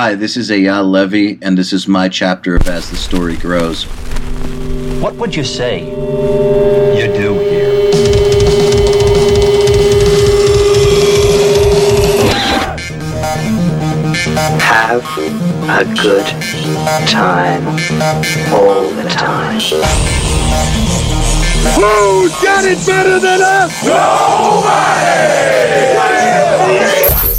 Hi, this is Eyal Levi, and this is my chapter of As the Story Grows. What would you say you do here? Have a good time all the time. Who's got it better than us?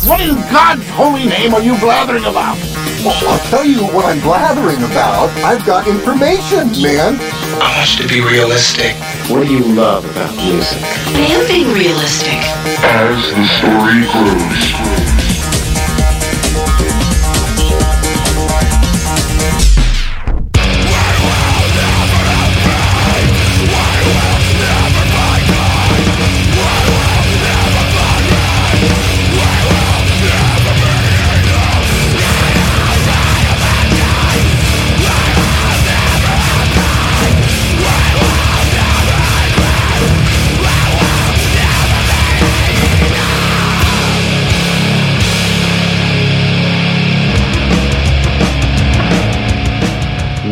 What in God's holy name are you blathering about? Well, I'll tell you what I'm blathering about. I've got information, man. I want you to be realistic. What do you love about music? I am being realistic. As the story grows.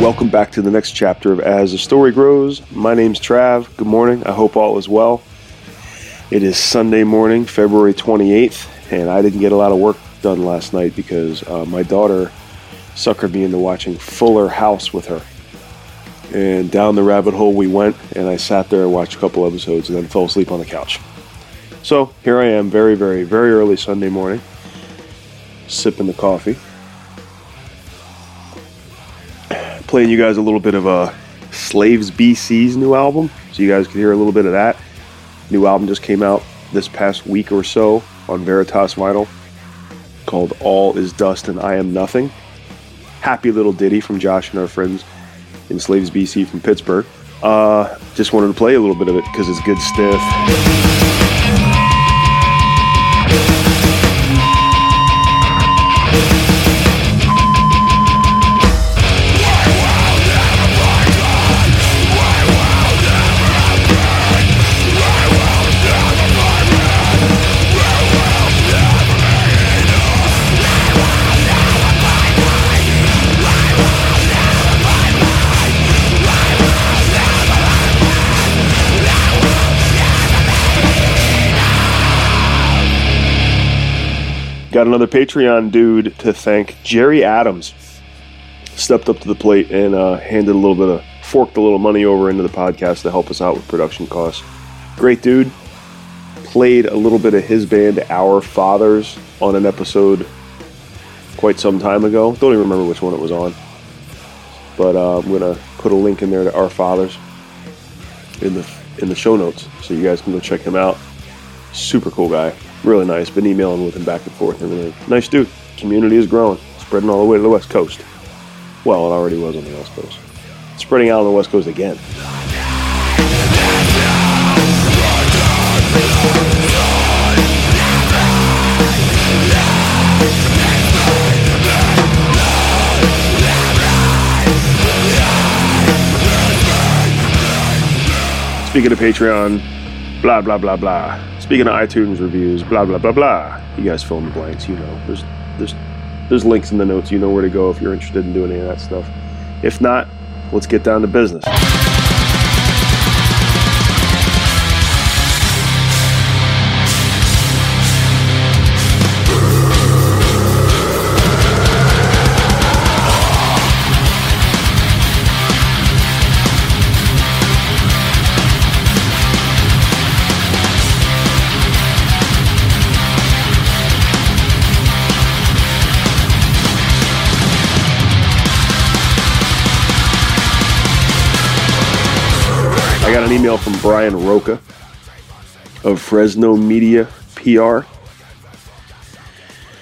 Welcome back to the next chapter of As the Story Grows. My name's Trav. Good morning. I hope all is well. It is Sunday morning, February 28th, and I didn't get a lot of work done last night because uh, my daughter suckered me into watching Fuller House with her. And down the rabbit hole we went, and I sat there and watched a couple episodes and then fell asleep on the couch. So here I am, very, very, very early Sunday morning, sipping the coffee. Playing you guys a little bit of a Slaves BC's new album, so you guys can hear a little bit of that. New album just came out this past week or so on Veritas Vinyl called All Is Dust and I Am Nothing. Happy little ditty from Josh and our friends in Slaves BC from Pittsburgh. Uh, just wanted to play a little bit of it because it's good stuff. Got another Patreon dude to thank, Jerry Adams. Stepped up to the plate and uh, handed a little bit of, forked a little money over into the podcast to help us out with production costs. Great dude. Played a little bit of his band, Our Fathers, on an episode quite some time ago. Don't even remember which one it was on. But uh, I'm gonna put a link in there to Our Fathers in the in the show notes, so you guys can go check him out. Super cool guy, really nice. Been emailing with him back and forth and everything. Nice dude. Community is growing, spreading all the way to the west coast. Well, it already was on the west coast. Spreading out on the west coast again. Speaking of Patreon, blah blah blah blah. Speaking of iTunes reviews, blah blah blah blah. You guys fill in the blanks. You know, there's there's there's links in the notes. You know where to go if you're interested in doing any of that stuff. If not, let's get down to business. An email from Brian Roca of Fresno Media PR.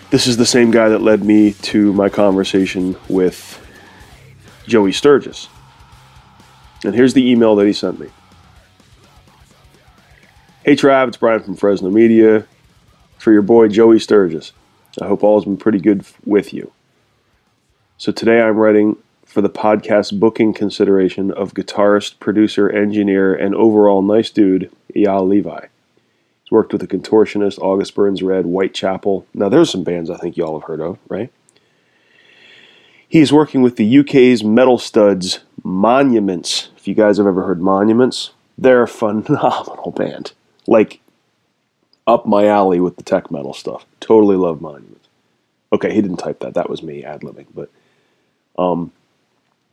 This is the same guy that led me to my conversation with Joey Sturgis. And here's the email that he sent me. Hey Trav, it's Brian from Fresno Media for your boy Joey Sturgis. I hope all has been pretty good with you. So today I'm writing for the podcast booking consideration of guitarist, producer, engineer, and overall nice dude, Eyal Levi. He's worked with the Contortionist, August Burns Red, Whitechapel. Now, there's some bands I think y'all have heard of, right? He's working with the UK's metal studs Monuments. If you guys have ever heard Monuments, they're a phenomenal band. Like up my alley with the tech metal stuff. Totally love Monuments. Okay, he didn't type that. That was me ad libbing. But um,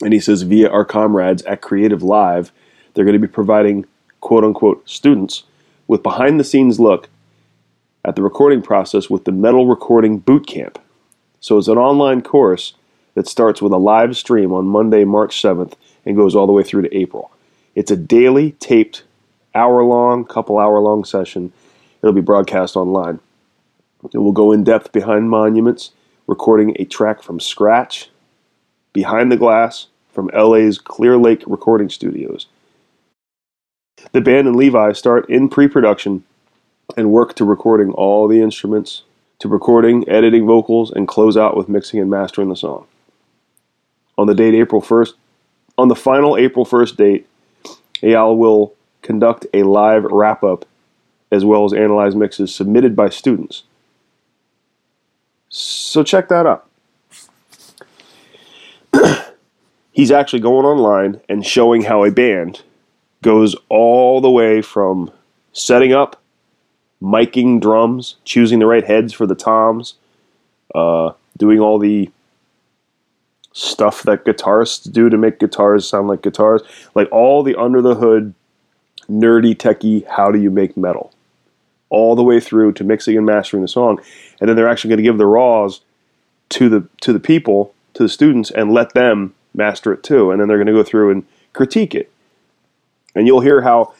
and he says via our comrades at CreativeLive, they're going to be providing quote unquote students with behind the scenes look at the recording process with the Metal Recording Boot Camp. So it's an online course that starts with a live stream on Monday, March 7th and goes all the way through to April. It's a daily taped hour long, couple hour long session. It'll be broadcast online. It will go in depth behind monuments, recording a track from scratch, behind the glass, from LA's Clear Lake recording studios. The band and Levi start in pre production and work to recording all the instruments, to recording, editing vocals, and close out with mixing and mastering the song. On the date April 1st, on the final April 1st date, Eyal will conduct a live wrap up as well as analyze mixes submitted by students. So check that out. He's actually going online and showing how a band goes all the way from setting up, miking drums, choosing the right heads for the toms, uh, doing all the stuff that guitarists do to make guitars sound like guitars, like all the under the hood, nerdy, techie, how do you make metal, all the way through to mixing and mastering the song, and then they're actually going to give the raws to the to the people, to the students, and let them master it too, and then they're going to go through and critique it, and you'll hear how.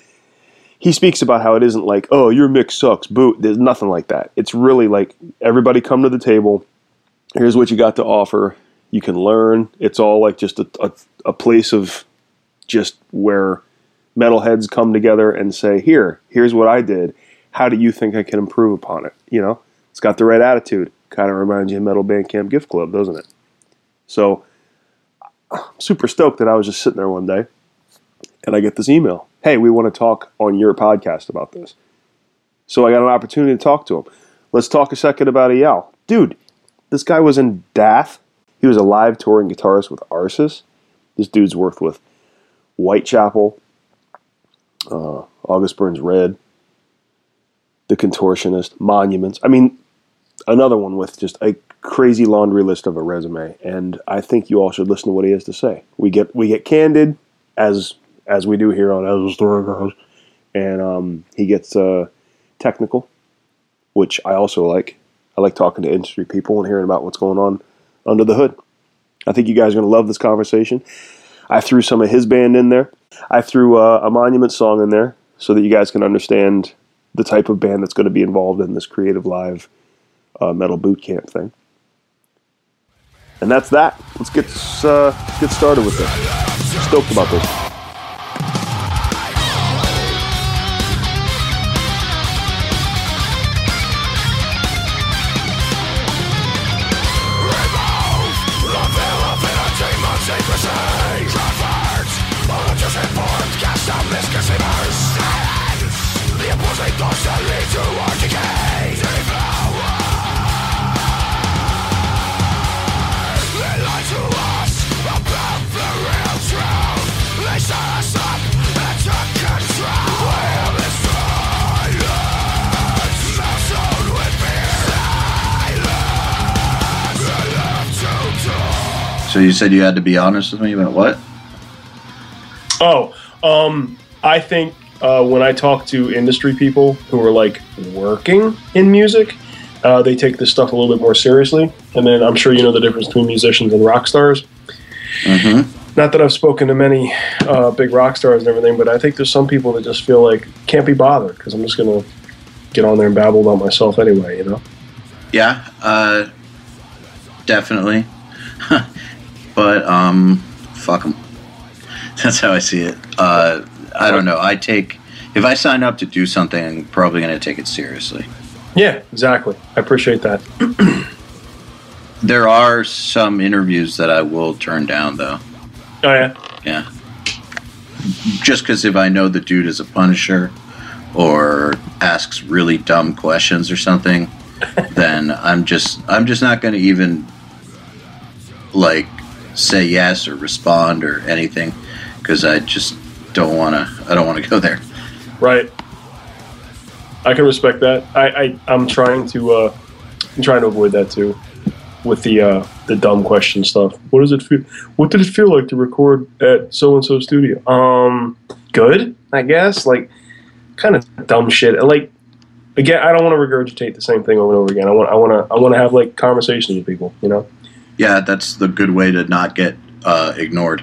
He speaks about how it isn't like, oh, your mix sucks, boot. There's nothing like that. It's really like everybody come to the table. Here's what you got to offer you can learn. It's all like just a, a, a place of just where metalheads come together and say, "Here, here's what I did. How do you think I can improve upon it?" You know, it's got the right attitude. Kind of reminds you of Metal Bandcamp Gift Club, doesn't it? So, super stoked that I was just sitting there one day, and I get this email. Hey, we want to talk on your podcast about this. So I got an opportunity to talk to him. Let's talk a second about Eyal. Dude, this guy was in Daath. He was a live touring guitarist with Arsis. This dude's worked with Whitechapel, uh, August Burns Red, The Contortionist, Monuments. I mean, another one with just a crazy laundry list of a resume. And I think you all should listen to what he has to say. We get we get candid as as we do here on As the Story Goes, and um, he gets uh, technical, which I also like. I like talking to industry people and hearing about what's going on under the hood. I think you guys are going to love this conversation. I threw some of his band in there. I threw uh, a monument song in there so that you guys can understand the type of band that's going to be involved in this creative live uh, metal boot camp thing. And that's that. Let's get uh, get started with this. Stoked about this. So you said you had to be honest with me about what? Oh, um, I think uh, when I talk to industry people who are like working in music, uh, they take this stuff a little bit more seriously. And then I'm sure you know the difference between musicians and rock stars. Mm-hmm. Not that I've spoken to many uh, big rock stars and everything, but I think there's some people that just feel like can't be bothered because I'm just gonna get on there and babble about myself anyway, you know. Yeah, uh, definitely. but um, fuck them. That's how I see it. Uh, I don't know. I take if I sign up to do something, I'm probably going to take it seriously. Yeah, exactly. I appreciate that. there are some interviews that I will turn down, though. Oh yeah. Yeah. Just because if I know the dude is a Punisher or asks really dumb questions or something, then I'm just I'm just not going to even like say yes or respond or anything because I just don't want to. I don't want to go there. Right. I can respect that. I, I I'm trying to uh, I'm trying to avoid that too, with the uh, the dumb question stuff. What does it feel? What did it feel like to record at so and so studio? Um, good, I guess. Like, kind of dumb shit. Like, again, I don't want to regurgitate the same thing over and over again. I want I want to I want to have like conversations with people. You know. Yeah, that's the good way to not get uh, ignored.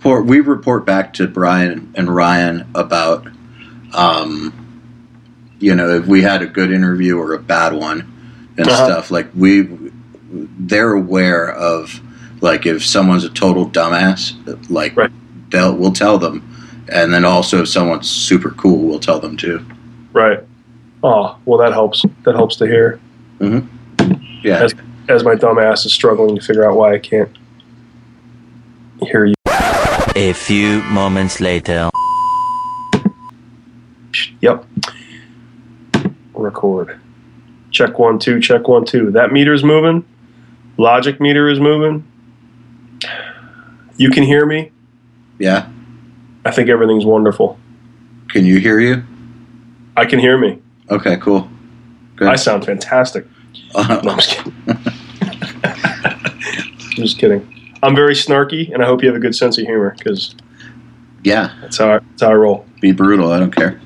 For we report back to Brian and Ryan about, um, you know, if we had a good interview or a bad one and Uh-huh. stuff. Like we, they're aware of, like if someone's a total dumbass, like Right. they'll we'll tell them, and then also if someone's super cool, we'll tell them too. Right. Oh well, that helps. That helps to hear. Yeah, As, as my dumb ass is struggling to figure out why I can't hear you. A few moments later. Yep. Record. Check one, two, check one, two. That meter's moving. Logic meter is moving. You can hear me. yeah. I think everything's wonderful. Can you hear you? I can hear me. Okay, cool. Good. I sound fantastic. Uh, No, I'm just kidding. I'm just kidding. I'm very snarky, and I hope you have a good sense of humor because yeah, that's how I, that's how I roll. be brutal. I don't care.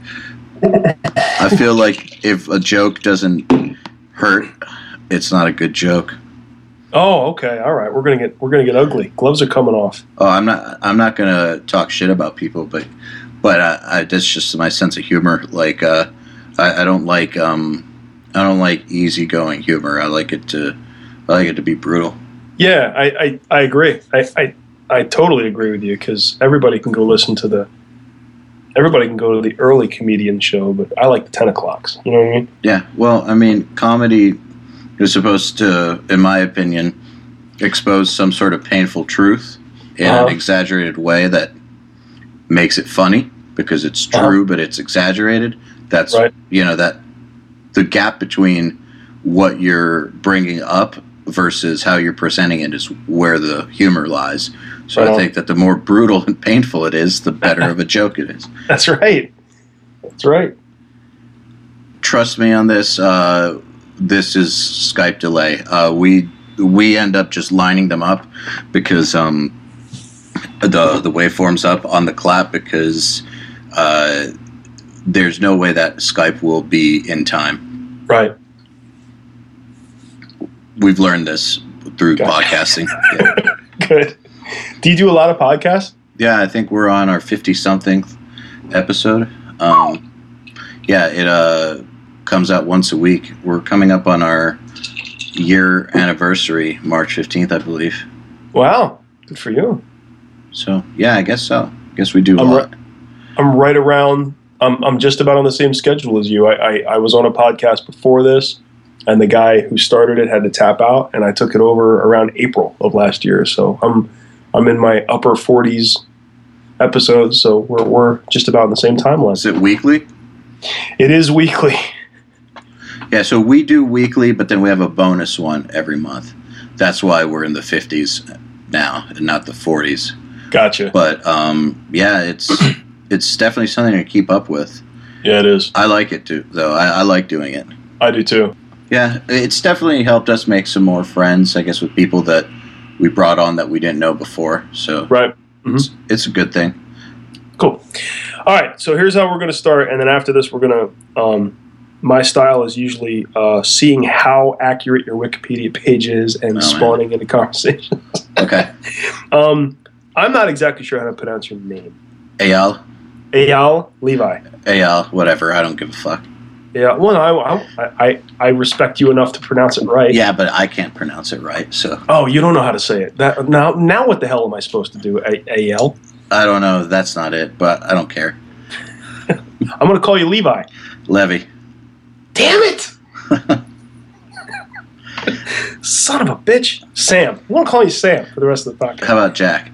I feel like if a joke doesn't hurt, it's not a good joke. Oh, okay, all right. We're gonna get we're gonna get ugly. Gloves are coming off. Oh, I'm not. I'm not gonna talk shit about people, but but I, I, that's just my sense of humor. Like uh, I, I don't like um, I don't like easygoing humor. I like it to I like it to be brutal. Yeah, I, I, I agree. I, I, I totally agree with you because everybody can go listen to the. Everybody can go to the early comedian show, but I like the ten o'clocks. You know what I mean? Yeah. Well, I mean, comedy is supposed to, in my opinion, expose some sort of painful truth in Uh-huh. an exaggerated way that makes it funny because it's true, but it's exaggerated. That's Right. you know that the gap between what you're bringing up versus how you're presenting it is where the humor lies. So Right I think that the more brutal and painful it is, the better of a joke it is. That's right. That's right. trust me on this. Uh, this is Skype delay. Uh, we we end up just lining them up because um, the the waveforms up on the clap because uh, there's no way that Skype will be in time. Right. We've learned this through Gotcha. podcasting. Yeah. Good. Do you do a lot of podcasts? yeah, I think we're on our fifty something episode. Um, yeah, it uh, comes out once a week. We're coming up on our year anniversary, March fifteenth, I believe. Wow. Good for you. So yeah, I guess so. I guess we do a I'm lot. I'm right around. I'm, I'm just about on the same schedule as you. I, I, I was on a podcast before this, and the guy who started it had to tap out, and I took it over around April of last year. So I'm I'm in my upper 40s episodes. So we're, we're just about in the same timeline. Is it weekly? It is weekly. Yeah, so we do weekly, but then we have a bonus one every month. That's why we're in the fifties now, and not the forties. Gotcha. But um, yeah, it's it's definitely something to keep up with. Yeah, it is. I like it too, though. I, I like doing it. I do too. Yeah, it's definitely helped us make some more friends. I guess with people that we brought on that we didn't know before. So Right. it's, it's a good thing. Cool. All right. So here's how we're going to start, and then after this, we're going to. Um, my style is usually uh, seeing how accurate your Wikipedia page is and man. spawning into conversations. Okay, um, I'm not exactly sure how to pronounce your name. Ayal, Eyal Levi. Ayal, whatever. I don't give a fuck. Yeah. Well, I, I, I, I respect you enough to pronounce it right. Yeah, but I can't pronounce it right, so Oh, you don't know how to say it. That now, now, what the hell am I supposed to do? A- Ayal. I don't know. That's not it, but I don't care. I'm going to call you Levi. Levy. Damn it! Son of a bitch. Sam. I'm going to call you Sam for the rest of the podcast. How about Jack?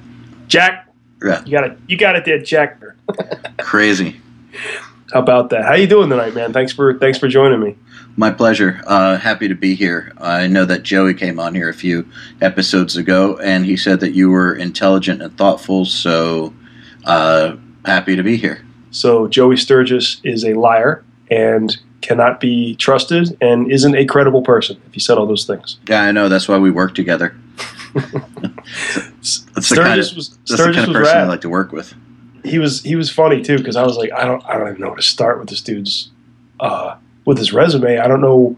Jack. Yeah. You got it. You got it there, Jack. Crazy. How about that? How you doing tonight, man? Thanks for thanks for joining me. My pleasure. Uh, happy to be here. I know that Joey came on here a few episodes ago, and he said that you were intelligent and thoughtful. So uh, happy to be here. So Joey Sturgis is a liar and cannot be trusted and isn't a credible person. If he said all those things, Yeah, I know. That's why we work together. that's the Sturgis kind of, was that's the kind of person I like to work with. He was he was funny too because I was like I don't I don't even know where to start with this dude's uh, with his resume. I don't know.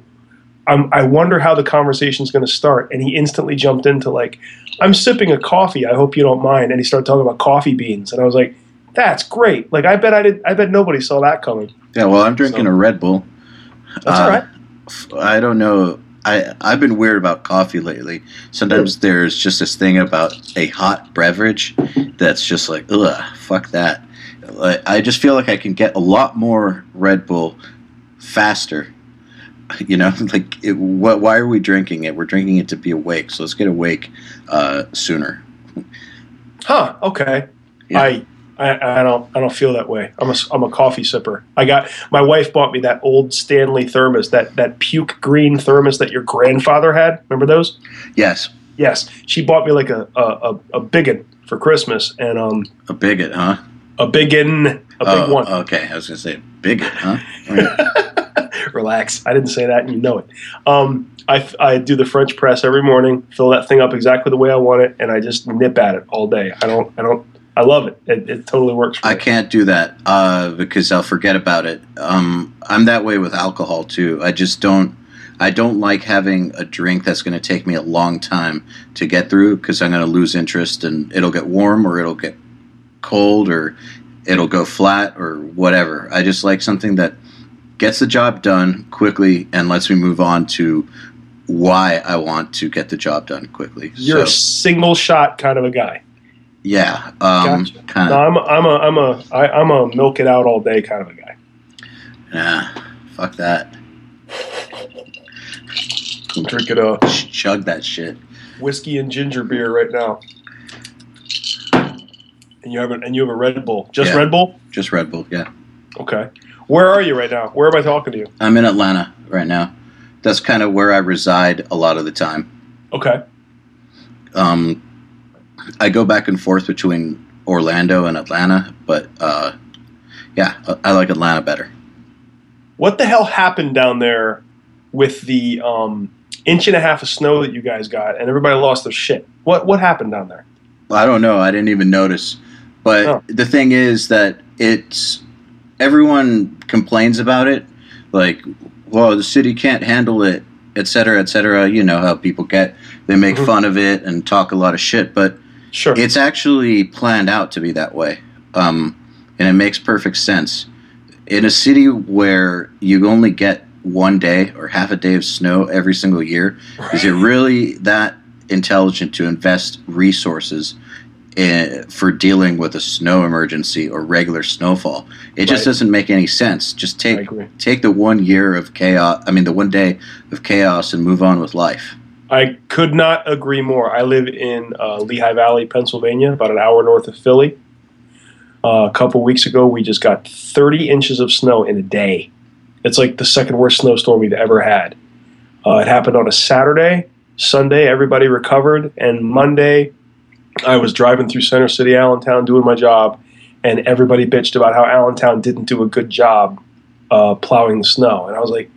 I'm, I wonder how the conversation's going to start. And he instantly jumped into like, I'm sipping a coffee. I hope you don't mind. And he started talking about coffee beans, and I was like, that's great. Like I bet I did. I bet nobody saw that coming. Yeah, well, I'm drinking So- a Red Bull. That's all right. I don't know. I I've been weird about coffee lately. Sometimes there's just this thing about a hot beverage that's just like, ugh, fuck that. Like, I just feel like I can get a lot more Red Bull faster. You know, like, it, what, why are we drinking it? We're drinking it to be awake. So let's get awake uh, sooner. Huh? Okay. Yeah. I, I I don't I don't feel that way. I'm a I'm a coffee sipper. I got my wife bought me that old Stanley thermos, that that puke green thermos that your grandfather had. Remember those? Yes, Yes, she bought me like a a, a, for Christmas, and um a bigot, huh? a big one, a big oh, one. Okay, I was gonna say bigot, huh? Relax. I didn't say that, and you know it. Um, I I do the French press every morning, fill that thing up exactly the way I want it, and I just nip at it all day. I don't I don't I love it. It, it totally works for I me. can't do that uh, because I'll forget about it. Um, I'm that way with alcohol too. I just don't. I don't like having a drink that's going to take me a long time to get through because I'm going to lose interest and it'll get warm or it'll get cold or it'll go flat or whatever. I just like something that gets the job done quickly and lets me move on to why I want to get the job done quickly. You're so, a single shot kind of a guy. Yeah, um, Gotcha. kind No, of. I'm a, I'm a I'm a I, I'm a milk it out all day kind of a guy. Nah, fuck that. Drink it up. Chug that shit. whiskey and ginger beer right now. And you have a, and you have a Red Bull. Just Yeah. Red Bull? Just Red Bull, yeah. Okay. Where are you right now? Where am I talking to you? I'm in Atlanta right now. That's kind of where I reside a lot of the time. Okay. Um, I go back and forth between Orlando and Atlanta, but uh, yeah, I- like Atlanta better. What the hell happened down there with the um, inch and a half of snow that you guys got, and everybody lost their shit? What what happened down there? I don't know. I didn't even notice. But Oh. the thing is that it's everyone complains about it, like, well, the city can't handle it, et cetera, et cetera. You know how people get. They make Mhm. fun of it and talk a lot of shit, but Sure. it's actually planned out to be that way, um, and it makes perfect sense. In a city where you only get one day or half a day of snow every single year, is it really that intelligent to invest resources in, for dealing with a snow emergency or regular snowfall? It just Right. doesn't make any sense. Just take take the one year of chaos. I mean, the one day of chaos and move on with life. I could not agree more. I live in uh, Lehigh Valley, Pennsylvania, about an hour north of Philly. Uh, a couple weeks ago, we just got 30 inches of snow in a day. It's like the second worst snowstorm we've ever had. Uh, it happened on a Saturday. Sunday, everybody recovered. And Monday, I was driving through Center City, Allentown, doing my job, and everybody bitched about how Allentown didn't do a good job uh, plowing the snow. And I was like,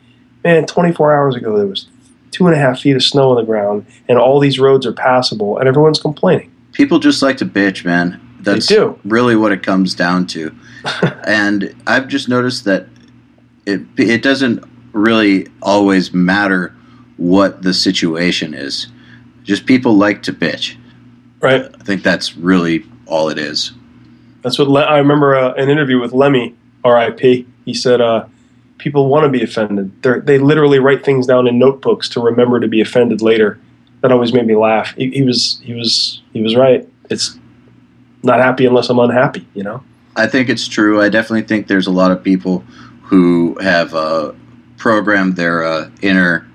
man, 24 hours ago, there was two and a half feet of snow on the ground, and all these roads are passable, and everyone's complaining. People just like to bitch, man. That's they do. really what it comes down to. and I've just noticed that it it doesn't really always matter what the situation is. Just people like to bitch. Right. I think that's really all it is. That's what Le- I remember uh, an interview with Lemmy, R.I.P. He said, uh, "People want to be offended. They're, they literally write things down in notebooks to remember to be offended later." That always made me laugh. He, he was he was he was right. It's not happy unless I'm unhappy. You know. I think it's true. I definitely think there's a lot of people who have uh, programmed their uh, inner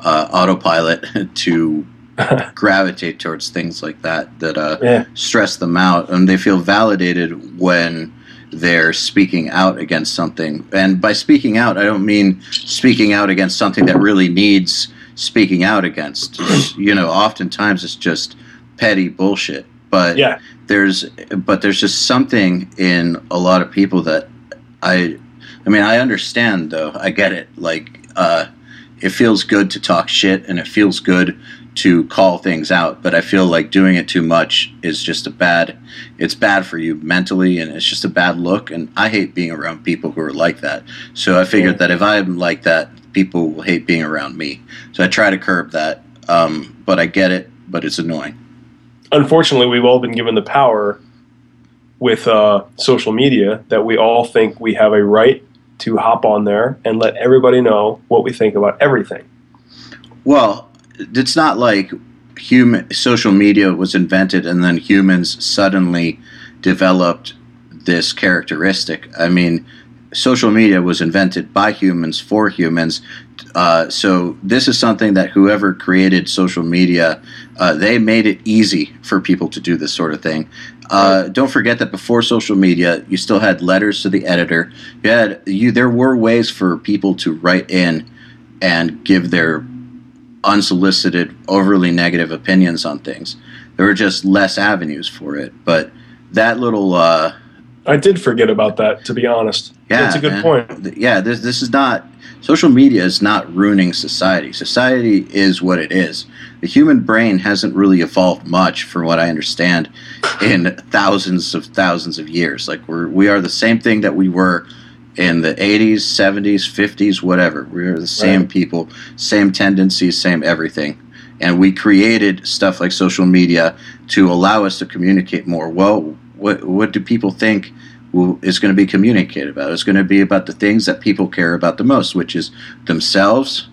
uh, autopilot to gravitate towards things like that that uh, Yeah. stress them out, and they feel validated when they're speaking out against something. And by speaking out, I don't mean speaking out against something that really needs speaking out against. You know, oftentimes it's just petty bullshit. But Yeah. there's but there's just something in a lot of people that I I mean I understand though I get it like uh, it feels good to talk shit and it feels good to call things out but I feel like doing it too much is just a bad it's bad for you mentally and it's just a bad look and I hate being around people who are like that. So I figured that if I'm like that people will hate being around me. So I try to curb that um, but I get it but it's annoying. Unfortunately, we've all been given the power with uh, social media that we all think we have a right to hop on there and let everybody know what we think about everything. Well, it's not like human social media was invented and then humans suddenly developed this characteristic. I mean, social media was invented by humans for humans. Uh, so this is something that whoever created social media, uh, they made it easy for people to do this sort of thing. Uh, don't forget that before social media, you still had letters to the editor. You had you. There were ways for people to write in and give their unsolicited, overly negative opinions on things. There were just less avenues for it. But that little, uh, I did forget about that, to be honest. yeah, That's a good man. point. Yeah, this this is not social media is not ruining society. Society is what it is. The human brain hasn't really evolved much, from what I understand, in thousands of thousands of years. Like we're we are the same thing that we were in the 80s, 70s, 50s, whatever. We are the same Right. people, same tendencies, same everything. And we created stuff like social media to allow us to communicate more. Well, what what do people think is going to be communicated about? It's going to be about the things that people care about the most, which is themselves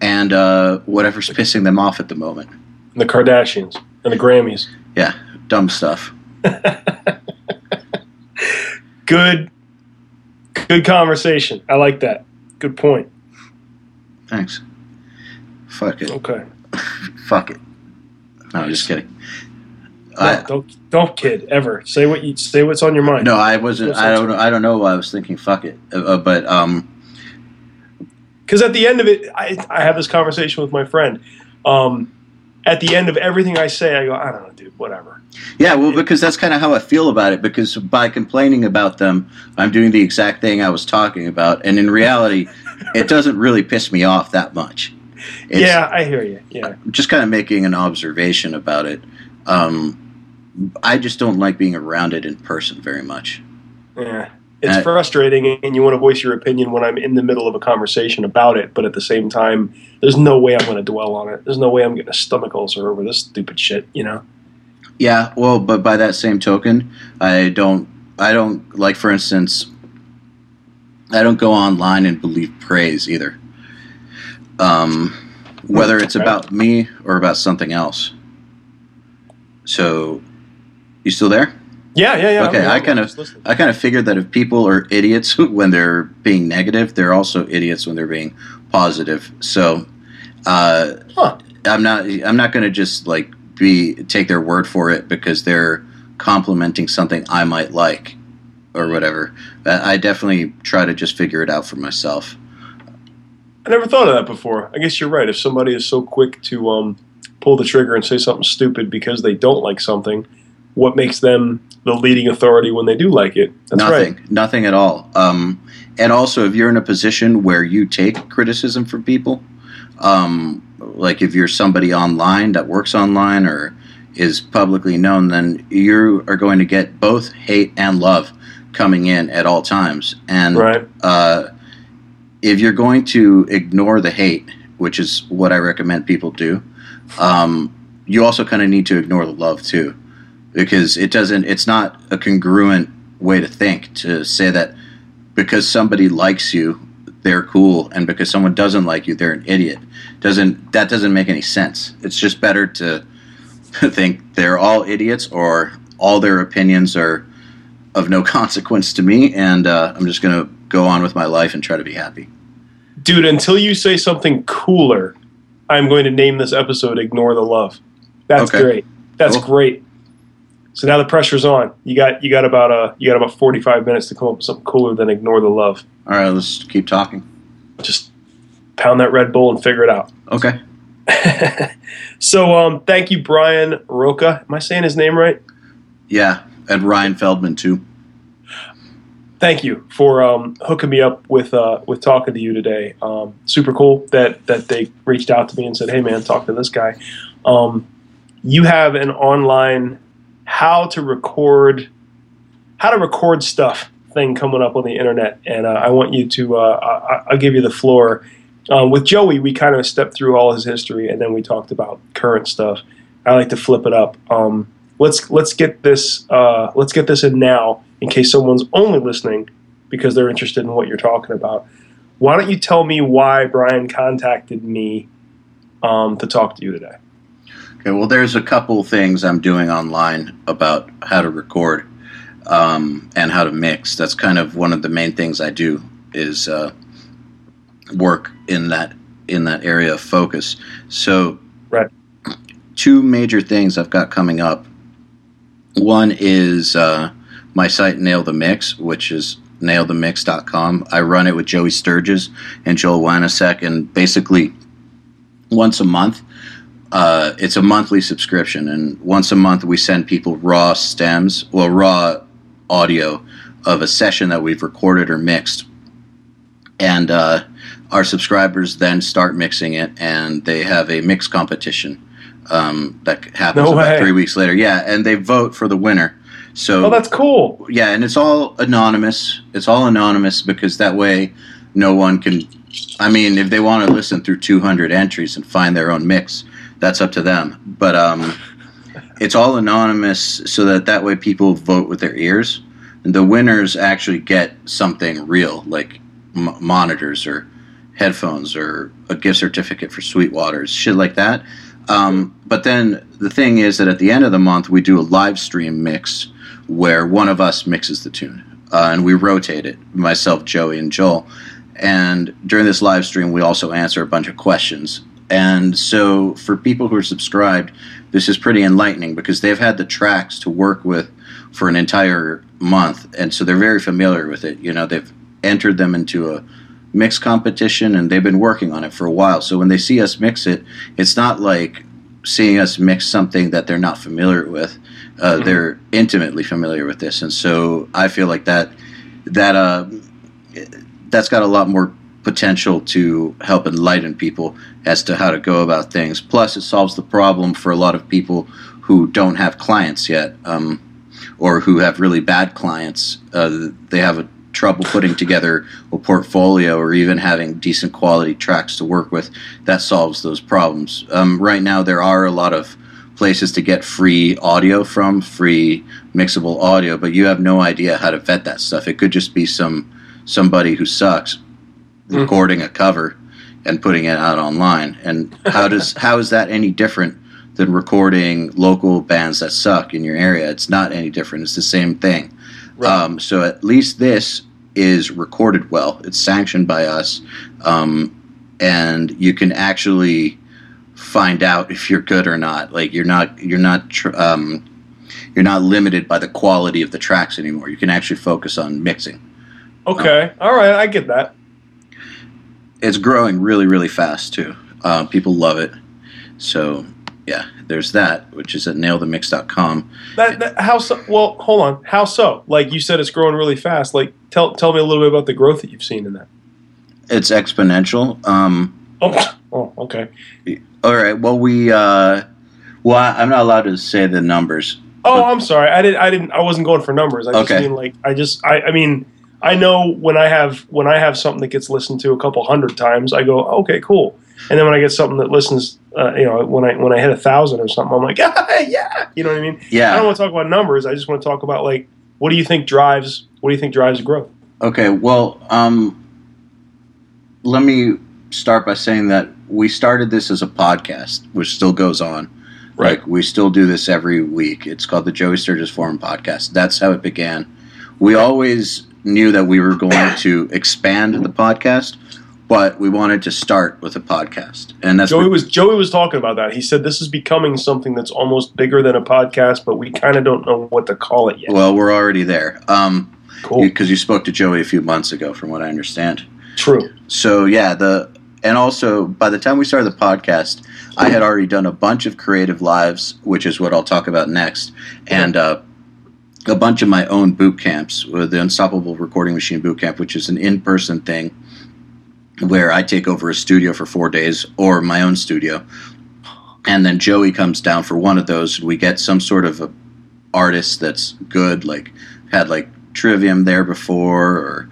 and uh, whatever's pissing them off at the moment. The Kardashians and the Grammys. Yeah, dumb stuff. Good, good conversation. I like that. Good point. Thanks. Fuck it. Okay. Fuck it. No, just kidding. No, I, don't don't kid ever. Say what you say. What's on your mind. no, I wasn't. I don't. know. I don't know why I was thinking. Fuck it. Uh, uh, but um, because at the end of it, I, I have this conversation with my friend. Um, at the end of everything I say, I go, I don't know, dude, whatever. Yeah, well, because that's kind of how I feel about it. Because by complaining about them, I'm doing the exact thing I was talking about, and in reality, it doesn't really piss me off that much. It's yeah, I hear you. Yeah, just kind of making an observation about it. Um, I just don't like being around it in person very much. yeah. It's Uh, frustrating, and you want to voice your opinion when I'm in the middle of a conversation about it. But at the same time, there's no way I'm going to dwell on it. There's no way I'm getting a stomach ulcer over this stupid shit. You know? Yeah, well, but by that same token, I don't. I don't like, for instance, I don't go online and believe praise either. Um, whether it's Okay. about me or about something else. So, you still there? Yeah, yeah, yeah. Okay, I I'm kinda- listening. I kind of figured that if people are idiots when they're being negative, they're also idiots when they're being positive. So, uh, Huh. I'm not. I'm not going to just like be take their word for it because they're complimenting something I might like or whatever. I I definitely try to just figure it out for myself. I never thought of that before. I guess you're right. If somebody is so quick to um, pull the trigger and say something stupid because they don't like something, what makes them the leading authority when they do like it? That's nothing, right. nothing at all. Um, and also, if you're in a position where you take criticism from people, um, like if you're somebody online that works online or is publicly known, then you are going to get both hate and love coming in at all times. And Right. uh, if you're going to ignore the hate, which is what I recommend people do, um, you also kind of need to ignore the love too, because it doesn't. It's not a congruent way to think to say that because somebody likes you, they're cool, and because someone doesn't like you, they're an idiot. Doesn't that doesn't make any sense? It's just better to think they're all idiots or all their opinions are of no consequence to me, and uh, I'm just gonna go on with my life and try to be happy. Dude, until you say something cooler, I'm going to name this episode Ignore the Love. That's Okay. great. That's Cool. great. So now the pressure's on. You got you got about uh you got about forty five minutes to come up with something cooler than ignore the love. All right, let's keep talking. Just pound that Red Bull and figure it out. Okay. so um, thank you, Brian Roca. Am I saying his name right? Yeah, and Ryan Feldman too. Thank you for um, hooking me up with uh, with talking to you today. Um, super cool that that they reached out to me and said, "Hey, man, talk to this guy." Um, you have an online how to record how to record stuff thing coming up on the internet, and uh, I want you to. Uh, I, will give you the floor. Um, with Joey, we kind of stepped through all his history, and then we talked about current stuff. I like to flip it up. Um, let's let's get this uh, let's get this in now, in case someone's only listening because they're interested in what you're talking about. Why don't you tell me why Brian contacted me um, to talk to you today? Okay, well, there's a couple things I'm doing online about how to record um, and how to mix. That's kind of one of the main things I do is uh, work in that in that area of focus. So, right. two major things I've got coming up. One is uh, my site Nail the Mix, which is nailthemix.com. I run it with Joey Sturgis and Joel Wanasek, and basically once a month uh, it's a monthly subscription, and once a month we send people raw stems, well, raw audio of a session that we've recorded or mixed, and uh, our subscribers then start mixing it, and they have a mix competition um, that happens No about three weeks later. Yeah, and they vote for the winner. So Oh, that's cool. yeah, and it's all anonymous. It's all anonymous because that way no one can. I mean, if they want to listen through 200 entries and find their own mix, that's up to them. But um, it's all anonymous so that that way people vote with their ears. And the winners actually get something real, like m- monitors or headphones or a gift certificate for Sweetwater's, shit like that. Um, but then the thing is that at the end of the month, we do a live stream mix where one of us mixes the tune uh, and we rotate it myself, Joey, and Joel. And during this live stream, we also answer a bunch of questions. And so for people who are subscribed, this is pretty enlightening because they've had the tracks to work with for an entire month. And so they're very familiar with it. You know, they've entered them into a mix competition and they've been working on it for a while. So when they see us mix it, it's not like seeing us mix something that they're not familiar with. Uh, They're intimately familiar with this, and so I feel like that that uh, that's got a lot more potential to help enlighten people as to how to go about things. Plus, it solves the problem for a lot of people who don't have clients yet, um, or who have really bad clients. Uh, they have a trouble putting together a portfolio or even having decent quality tracks to work with. That solves those problems. Um, right now, there are a lot of places to get free audio from, free mixable audio, but you have no idea how to vet that stuff. It could just be some somebody who sucks recording a cover and putting it out online. And how does how is that any different than recording local bands that suck in your area? It's not any different. It's the same thing. Um, so at least this is recorded well. It's sanctioned by us, um, and you can actually find out if you're good or not. Like you're not you're not tr- um, you're not limited by the quality of the tracks anymore. You can actually focus on mixing. Okay. All right. I get that. It's growing really really fast too. Uh, people love it. So yeah, there's that, which is at nailthemix.com. That, that how so? Well, hold on. How so? Like you said, it's growing really fast. Like tell tell me a little bit about the growth that you've seen in that. It's exponential. Um, Oh, oh okay. all right. Well, we. Uh, well, I- I'm not allowed to say the numbers. Oh, I'm sorry. I didn't. I didn't. I wasn't going for numbers. I just Okay. mean like I just. I. I mean. I know when I have when I have something that gets listened to a couple hundred times, I go, okay, cool. And then when I get something that listens, uh, you know, when I when I hit a thousand or something, I'm like, yeah, yeah. You know what I mean? Yeah. I don't want to talk about numbers. I just want to talk about like, what do you think drives? What do you think drives growth? Okay, well, um, let me start by saying that we started this as a podcast, which still goes on. Right. Like we still do this every week. It's called the Joey Sturgis Forum Podcast. That's how it began. We always knew that we were going to expand the podcast, but we wanted to start with a podcast, and that's Joey was Joey was talking about that. He said this is becoming something that's almost bigger than a podcast, but we kind of don't know what to call it yet. well, we're already there. Um, Cool. because you spoke to Joey a few months ago, from what I understand. True. So yeah, the and also by the time we started the podcast, I had already done a bunch of creative lives, which is what I'll talk about next, and uh, a bunch of my own boot camps uh, the Unstoppable Recording Machine Boot Camp, which is an in-person thing where I take over a studio for four days or my own studio, and then Joey comes down for one of those, and we get some sort of a artist that's good, like had like Trivium there before or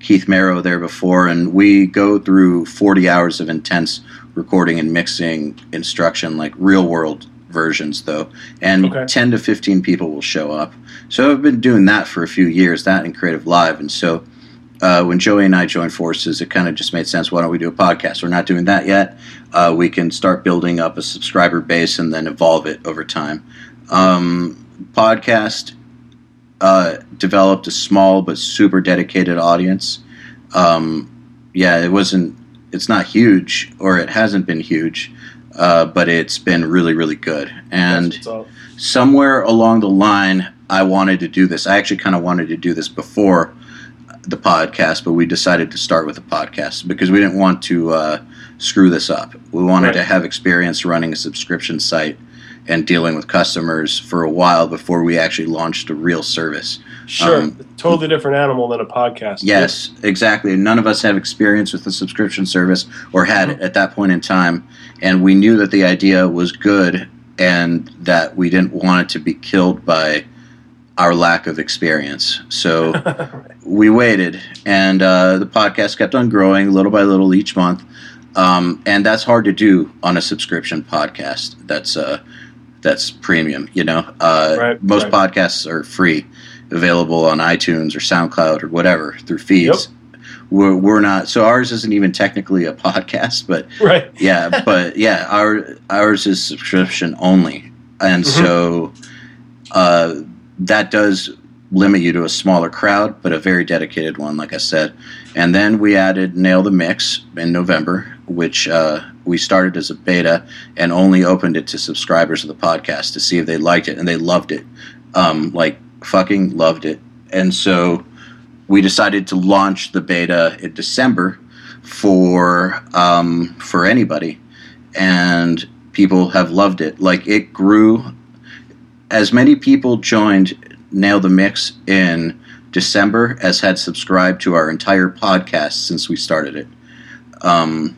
Keith Merrow there before, and we go through 40 hours of intense recording and mixing instruction, like real world versions, though. And Okay. 10 to 15 people will show up. So I've been doing that for a few years, that and CreativeLive. And so uh, when Joey and I joined forces, it kind of just made sense. Why don't we do a podcast? We're not doing that yet. Uh, we can start building up a subscriber base and then evolve it over time. Um, podcast uh, developed a small but super dedicated audience. Um, yeah, it wasn't. It's not huge, or it hasn't been huge, uh, but it's been really, really good. And That's what's up. somewhere along the line, I wanted to do this. I actually kind of wanted to do this before the podcast, but we decided to start with a podcast because we didn't want to uh, screw this up. We wanted Right. to have experience running a subscription site and dealing with customers for a while before we actually launched a real service. Sure, Um, totally different animal than a podcast. Yes, exactly. None of us have experience with the subscription service or had it at that point in time. And we knew that the idea was good and that we didn't want it to be killed by our lack of experience. So we waited, and uh, the podcast kept on growing little by little each month. Um, and that's hard to do on a subscription podcast. That's uh, that's premium. You know, uh, Right, most right. podcasts are free, available on iTunes or SoundCloud or whatever through feeds. We're, we're not. So ours isn't even technically a podcast, but Right. yeah, but yeah, our ours is subscription only, and so uh, that does limit you to a smaller crowd, but a very dedicated one, like I said. And then we added Nail the Mix in November, which uh, we started as a beta and only opened it to subscribers of the podcast to see if they liked it, and they loved it, um, like fucking loved it. And so we decided to launch the beta in December for um, for anybody, and people have loved it. Like it grew. As many people joined Nail the Mix in December as had subscribed to our entire podcast since we started it, um,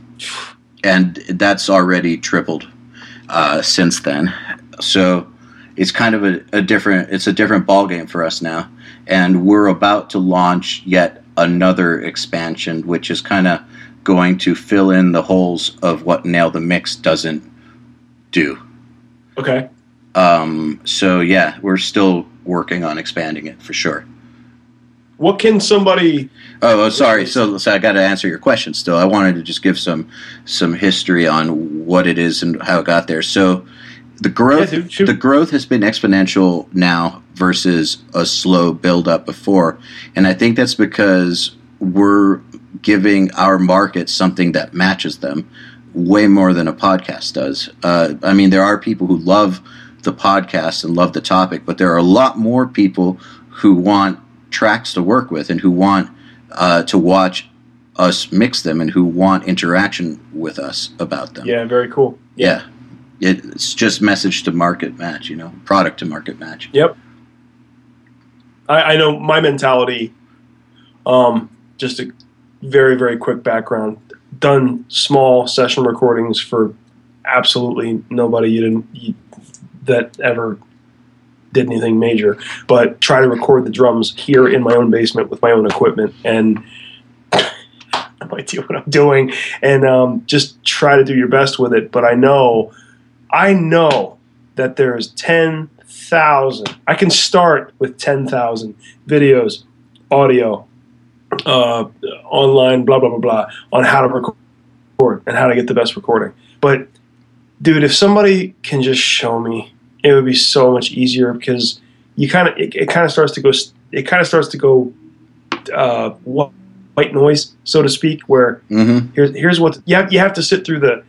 and that's already tripled uh, since then. So it's kind of a, a different it's a different ballgame for us now and we're about to launch yet another expansion which is kind of going to fill in the holes of what nail the mix doesn't do Okay. Um, so yeah we're still working on expanding it for sure What can somebody? Oh, oh, sorry. So, so I got to answer your question. Still, I wanted to just give some some history on what it is and how it got there. So, the growth Yeah, the growth has been exponential now versus a slow build up before, and I think that's because we're giving our market something that matches them way more than a podcast does. Uh, I mean, there are people who love the podcast and love the topic, but there are a lot more people who want tracks to work with and who want uh, to watch us mix them and who want interaction with us about them. Yeah, very cool. Yeah. It, it's just message to market match, you know, product to market match. Yep. I, I know my mentality. Um, just a very very quick background. Done small session recordings for absolutely nobody you didn't you, that ever did anything major, but try to record the drums here in my own basement with my own equipment and. No idea what I'm doing, and um, just try to do your best with it. But I know, I know that there's 10,000. I can start with 10,000 videos, audio, uh, online, blah, blah, blah, blah, on how to record and how to get the best recording. But, dude, if somebody can just show me, it would be so much easier because you kind of, it, it kind of starts to go, it kind of starts to go, uh, white noise, so to speak, where Mm-hmm. here's here's what you have you have to sit through the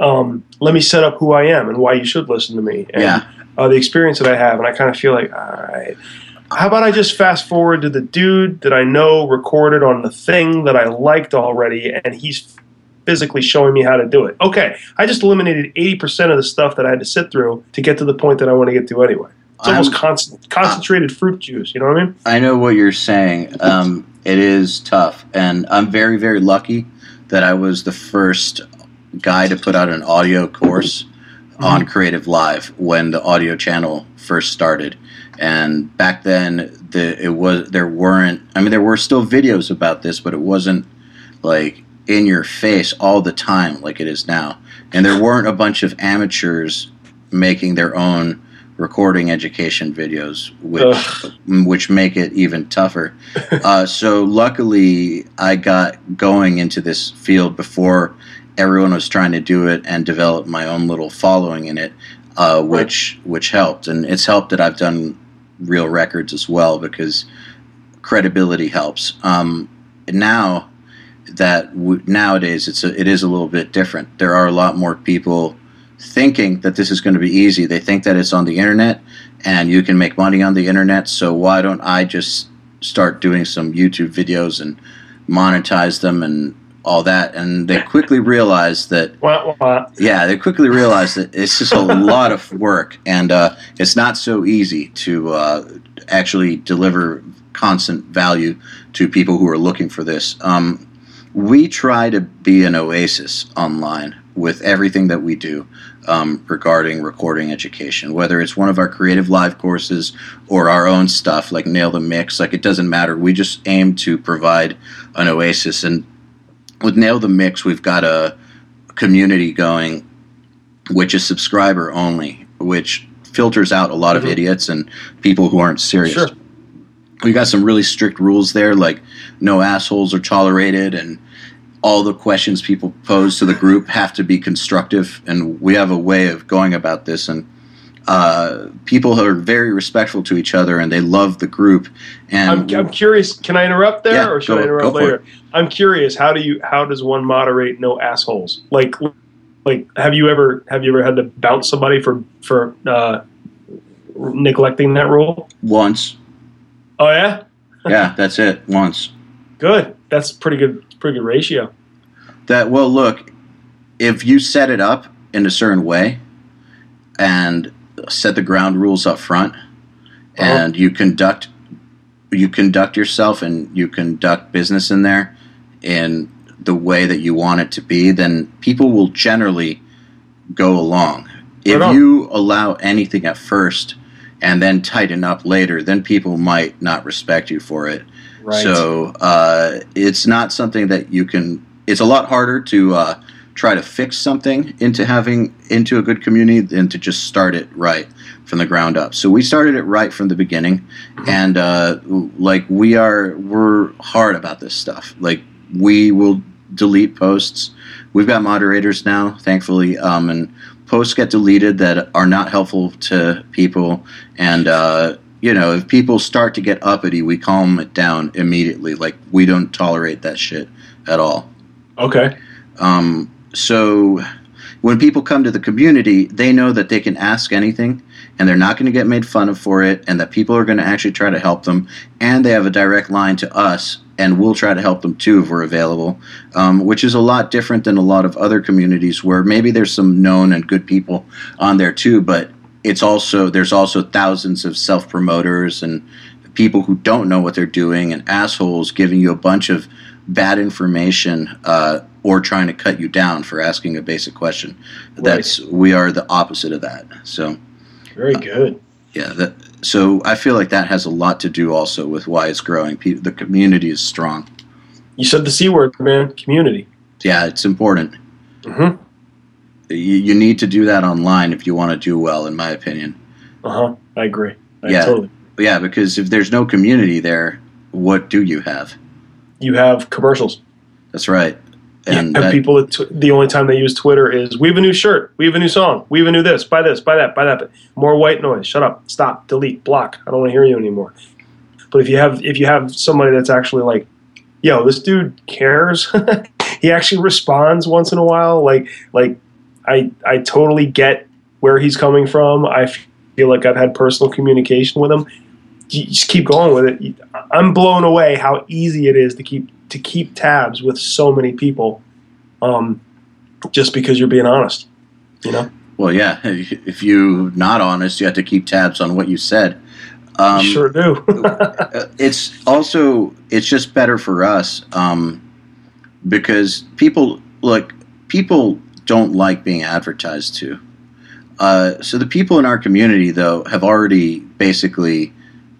um, let me set up who I am and why you should listen to me and Yeah. uh, the experience that I have, and I kind of feel like, all right, how about I just fast forward to the dude that I know recorded on the thing that I liked already, and he's physically showing me how to do it. Okay, I just eliminated eighty percent of the stuff that I had to sit through to get to the point that I want to get to anyway. It's almost I'm- con- concentrated fruit juice. You know what I mean? I know what you're saying. Um, it is tough, and I'm very, very lucky that I was the first guy to put out an audio course on CreativeLive when the audio channel first started. And back then, the it was there weren't. I mean, there were still videos about this, but it wasn't like in your face all the time like it is now. And there weren't a bunch of amateurs making their own recording education videos, which which make it even tougher. uh, so luckily, I got going into this field before everyone was trying to do it and develop my own little following in it, uh, which which helped, and it's helped that I've done real records as well because credibility helps. Um, now that w- nowadays it's a, it is a little bit different. There are a lot more people thinking that this is going to be easy. They think that it's on the internet and you can make money on the internet. So why don't I just start doing some YouTube videos and monetize them and all that? And they quickly realize that Wah, wah. yeah, they quickly realized that it's just a lot of work, and uh, it's not so easy to uh, actually deliver constant value to people who are looking for this. Um, we try to be an oasis online with everything that we do um, regarding recording education, whether it's one of our CreativeLive courses or our own stuff like Nail the Mix. Like it doesn't matter. We just aim to provide an oasis, and with Nail the Mix, we've got a community going, which is subscriber only, which filters out a lot of idiots and people who aren't serious. Sure. We got some really strict rules there, like no assholes are tolerated, and all the questions people pose to the group have to be constructive. And we have a way of going about this, and uh, people are very respectful to each other, and they love the group. And I'm, I'm curious. Can I interrupt there, Yeah, or should go- I interrupt later? I'm curious. How do you? How does one moderate no assholes? Like, like have you ever have you ever had to bounce somebody for for uh, neglecting that rule? once, Oh yeah, yeah, that's it. Once. good. That's pretty good. Pretty good ratio. that well look if you set it up in a certain way and set the ground rules up front uh-huh. and you conduct you conduct yourself and you conduct business in there in the way that you want it to be then people will generally go along if on. you allow anything at first and then tighten up later then people might not respect you for it Right. so uh, it's not something that you can. It's a lot harder to uh, try to fix something into having into a good community than to just start it right from the ground up. So we started it right from the beginning, and uh, like we are, we're hard about this stuff. Like we will delete posts. We've got moderators now, thankfully, um, and posts get deleted that are not helpful to people, and uh, you know, if people start to get uppity, we calm it down immediately. Like we don't tolerate that shit at all. okay. Um, so when people come to the community, they know that they can ask anything and they're not going to get made fun of for it, and that people are going to actually try to help them, and they have a direct line to us, and we'll try to help them too if we're available, um, which is a lot different than a lot of other communities where maybe there's some known and good people on there too, but it's also there's also thousands of self promoters and people who don't know what they're doing and assholes giving you a bunch of bad information uh, or trying to cut you down for asking a basic question. That's we are the opposite of that. So Very good. yeah, that so I feel like that has a lot to do also with why it's growing. The community is strong. You said the c word, man. Community. Yeah, it's important. Mm-hmm. You, you need to do that online if you want to do well, in my opinion. Uh huh. I agree. I Yeah. totally. Yeah, because if there's no community there, what do you have? You have commercials. That's right. And And that- people tw- the only time they use Twitter is we have a new shirt, we have a new song, we have a new this, buy this, buy that, buy that. But More white noise. Shut up. Stop. Delete. Block. I don't want to hear you anymore. But if you have if you have somebody that's actually like yo, this dude cares. he actually responds once in a while. Like like I I totally get where he's coming from. I feel like I've had personal communication with him. You just keep going with it. I'm blown away how easy it is to keep to keep tabs with so many people, um, just because you're being honest. You know. Well, yeah. If you're not honest, you have to keep tabs on what you said. Um, sure do. it's also it's just better for us um, because people look people don't like being advertised to. Uh, so the people in our community, though, have already basically,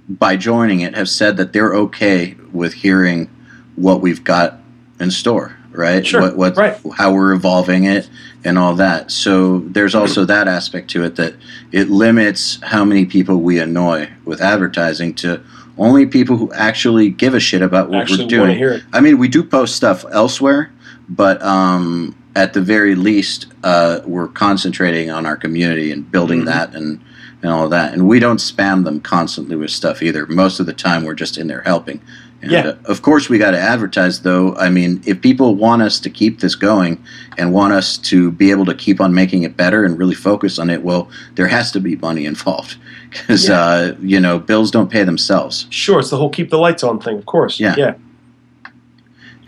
by joining it, have said that they're okay with hearing what we've got in store, right? Sure. What, what right. how we're evolving it and all that. So there's also that aspect to it that it limits how many people we annoy with advertising to only people who actually give a shit about what actually we're doing. I mean, we do post stuff elsewhere, but um, at the very least, uh, we're concentrating on our community and building mm-hmm. that and and all that. And we don't spam them constantly with stuff either. Most of the time, we're just in there helping. And, yeah. Uh, of course, we got to advertise, though. I mean, if people want us to keep this going and want us to be able to keep on making it better and really focus on it, well, there has to be money involved because yeah. uh, you know bills don't pay themselves. Sure, it's the whole keep the lights on thing, of course. Yeah, yeah.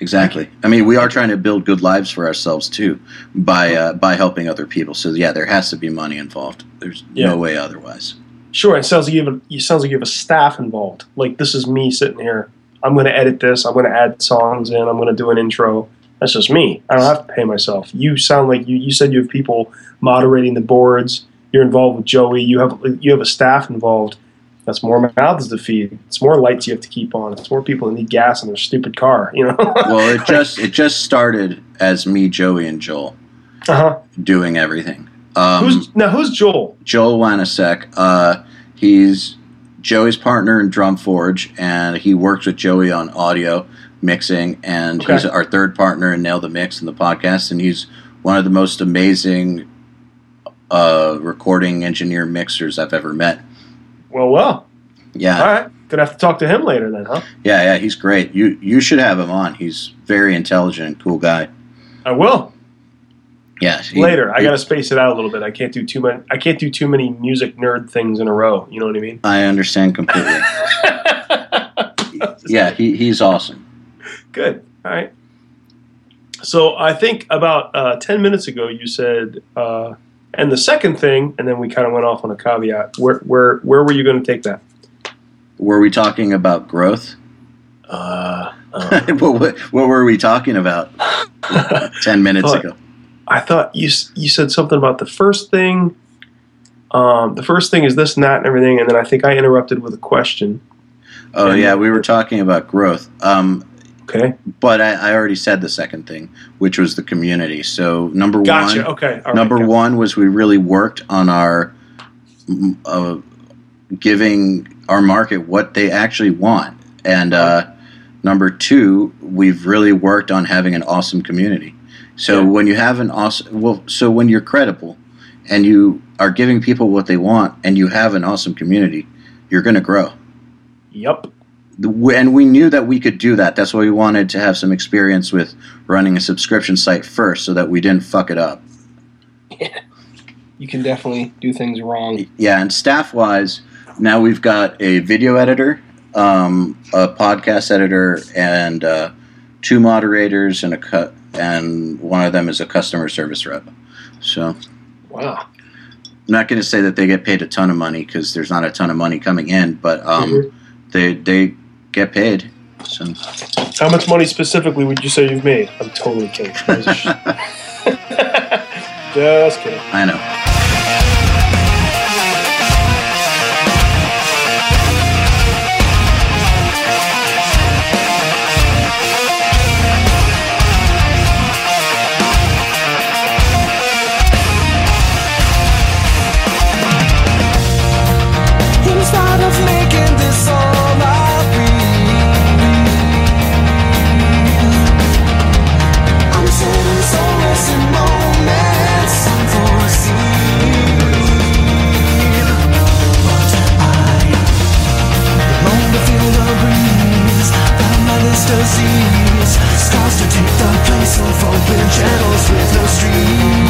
Exactly. I mean, we are trying to build good lives for ourselves too by uh, by helping other people. So yeah, there has to be money involved. There's yeah. no way otherwise. Sure. It sounds like you have a, it sounds like you have a staff involved. Like this is me sitting here I'm going to edit this. I'm going to add songs in. I'm going to do an intro. That's just me. I don't have to pay myself. You sound like you. You said you have people moderating the boards. You're involved with Joey. You have you have a staff involved. That's more mouths to feed. It's more lights you have to keep on. It's more people that need gas in their stupid car. You know. well, it just it just started as me, Joey, and Joel uh-huh. doing everything. Um, who's now? Who's Joel? Joel Wanasek. Uh, he's Joey's partner in Drumforge, and he works with Joey on audio mixing, and okay. he's our third partner in Nail the Mix in the podcast, and he's one of the most amazing uh, recording engineer mixers I've ever met. Well, well, yeah. All right, gonna have to talk to him later then, huh? Yeah, yeah, he's great. You you should have him on. He's very intelligent, cool guy. I will. Yeah. Later, I got to space it out a little bit. I can't do too many. I can't do too many music nerd things in a row. You know what I mean? I understand completely. yeah, he, he's awesome. Good. All right. So I think about uh, ten minutes ago you said, uh, and the second thing, and then we kind of went off on a caveat. Where where where were you going to take that? Were we talking about growth? Uh, what, what, what were we talking about ten minutes ago? I thought you you said something about the first thing. Um, the first thing is this and that and everything, and then I think I interrupted with a question. Oh and yeah, we were talking about growth. Um, okay, but I, I, already said the second thing, which was the community. So number gotcha. one, okay, number gotcha. one was we really worked on our uh, giving our market what they actually want, and uh, number two, we've really worked on having an awesome community. So yeah. when you have an awesome, well, so when you're credible and you are giving people what they want and you have an awesome community, you're going to grow. Yep. And we knew that we could do that. That's why we wanted to have some experience with running a subscription site first so that we didn't fuck it up. Yeah. You can definitely do things wrong. Yeah, and staff wise, now we've got a video editor, um, a podcast editor, and uh, two moderators and a cut and one of them is a customer service rep. So, wow. I'm not going to say that they get paid a ton of money because there's not a ton of money coming in, but um, mm-hmm. they they get paid. So, how much money specifically would you say you've made? I'm totally kidding. Just kidding. I know. of open channels with no stream.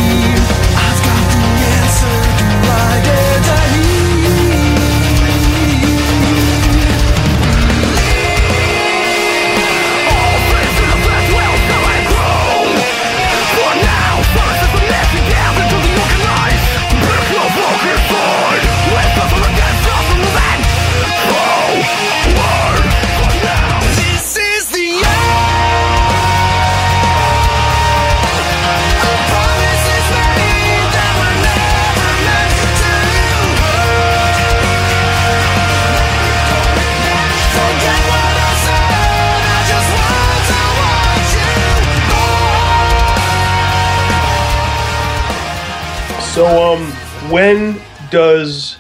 So, um, when does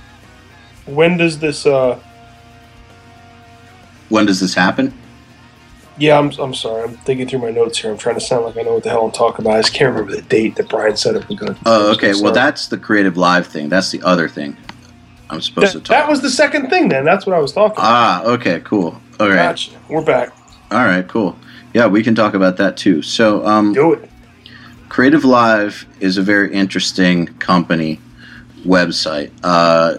when does this? uh When does this happen? Yeah, I'm I'm sorry. I'm thinking through my notes here. I'm trying to sound like I know what the hell I'm talking about. I just can't remember the date that Brian said it was going to. Oh, okay. Well, that's the CreativeLive thing. That's the other thing. I'm supposed to talk. that was the second thing. Then that's what I was talking. about. Ah, okay, cool. All right. Gotcha. We're back. All right, cool. Yeah, we can talk about that too. So, um, Do it. CreativeLive is a very interesting company website. Uh,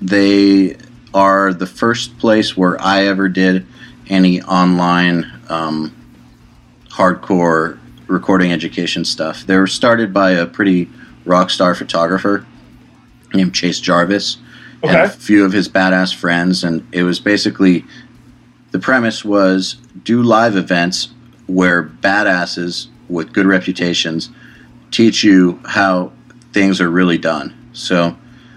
they are the first place where I ever did any online um, hardcore recording education stuff. They were started by a pretty rock star photographer named Chase Jarvis and a few of his badass friends, and it was basically the premise was do live events where badasses with good reputations teach you how things are really done. So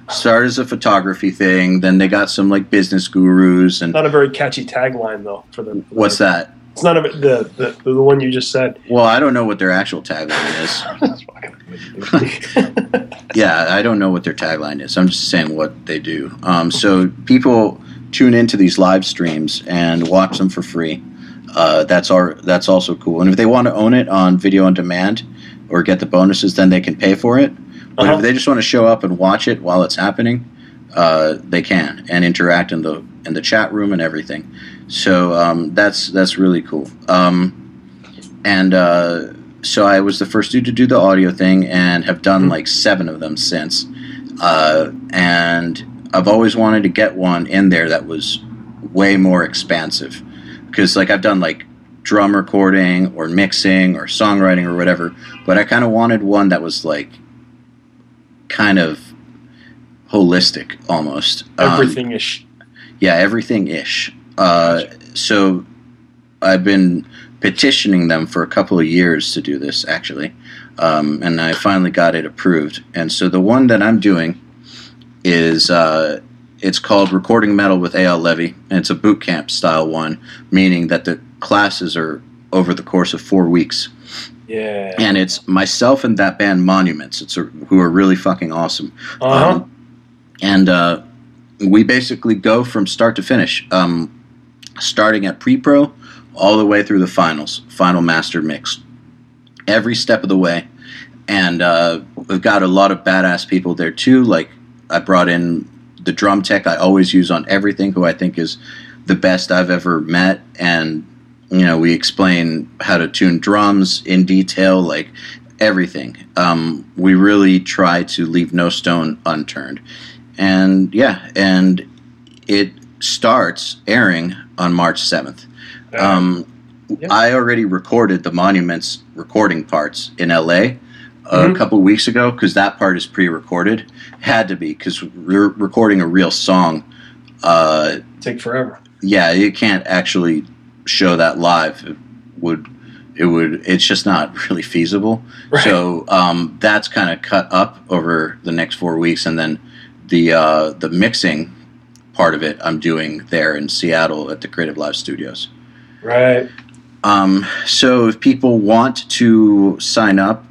started as a photography thing, then they got some like business gurus and Not a very catchy tagline though. For them. what's that? It's not a the the, the one you just said. Well, I don't know what their actual tagline is. yeah, I don't know what their tagline is. I'm just saying what they do. Um, so people tune into these live streams and watch them for free. Uh, that's our that's also cool. And if they want to own it on video on demand or get the bonuses, then they can pay for it. But Uh-huh. if they just want to show up and watch it while it's happening, uh, they can and interact in the in the chat room and everything. So um, that's that's really cool. Um, and uh, so I was the first dude to do the audio thing, and have done like seven of them since. Uh, and I've always wanted to get one in there that was way more expansive, because like I've done like drum recording or mixing or songwriting or whatever, but I kind of wanted one that was like kind of holistic almost. Um, Everything is. yeah, everything ish. Uh, so I've been petitioning them for a couple of years to do this, actually, um, and I finally got it approved. And so the one that I'm doing is uh, it's called Recording Metal with Eyal Levi, and it's a boot camp style one, meaning that the classes are over the course of four weeks Yeah. and it's myself and that band Monuments. It's a, who are really fucking awesome. Uh huh. Um, and uh, we basically go from start to finish, um, starting at pre-pro all the way through the finals, final master mix, every step of the way. And uh, we've got a lot of badass people there too. Like I brought in the drum tech I always use on everything, who I think is the best I've ever met, and you know we explain how to tune drums in detail, like everything. Um, we really try to leave no stone unturned, and yeah, and it starts airing on March seventh. Um, Yeah. I already recorded the monuments recording parts in LA a Mhm. couple weeks ago because that part is pre-recorded. Had to be because we're recording a real song. Uh, Take forever. yeah, you can't actually show that live. It would it would it's just not really feasible. Right. So um, that's kind of cut up over the next four weeks, and then the uh, the mixing part of it I'm doing there in Seattle at the CreativeLive Studios. Right. Um, so if people want to sign up,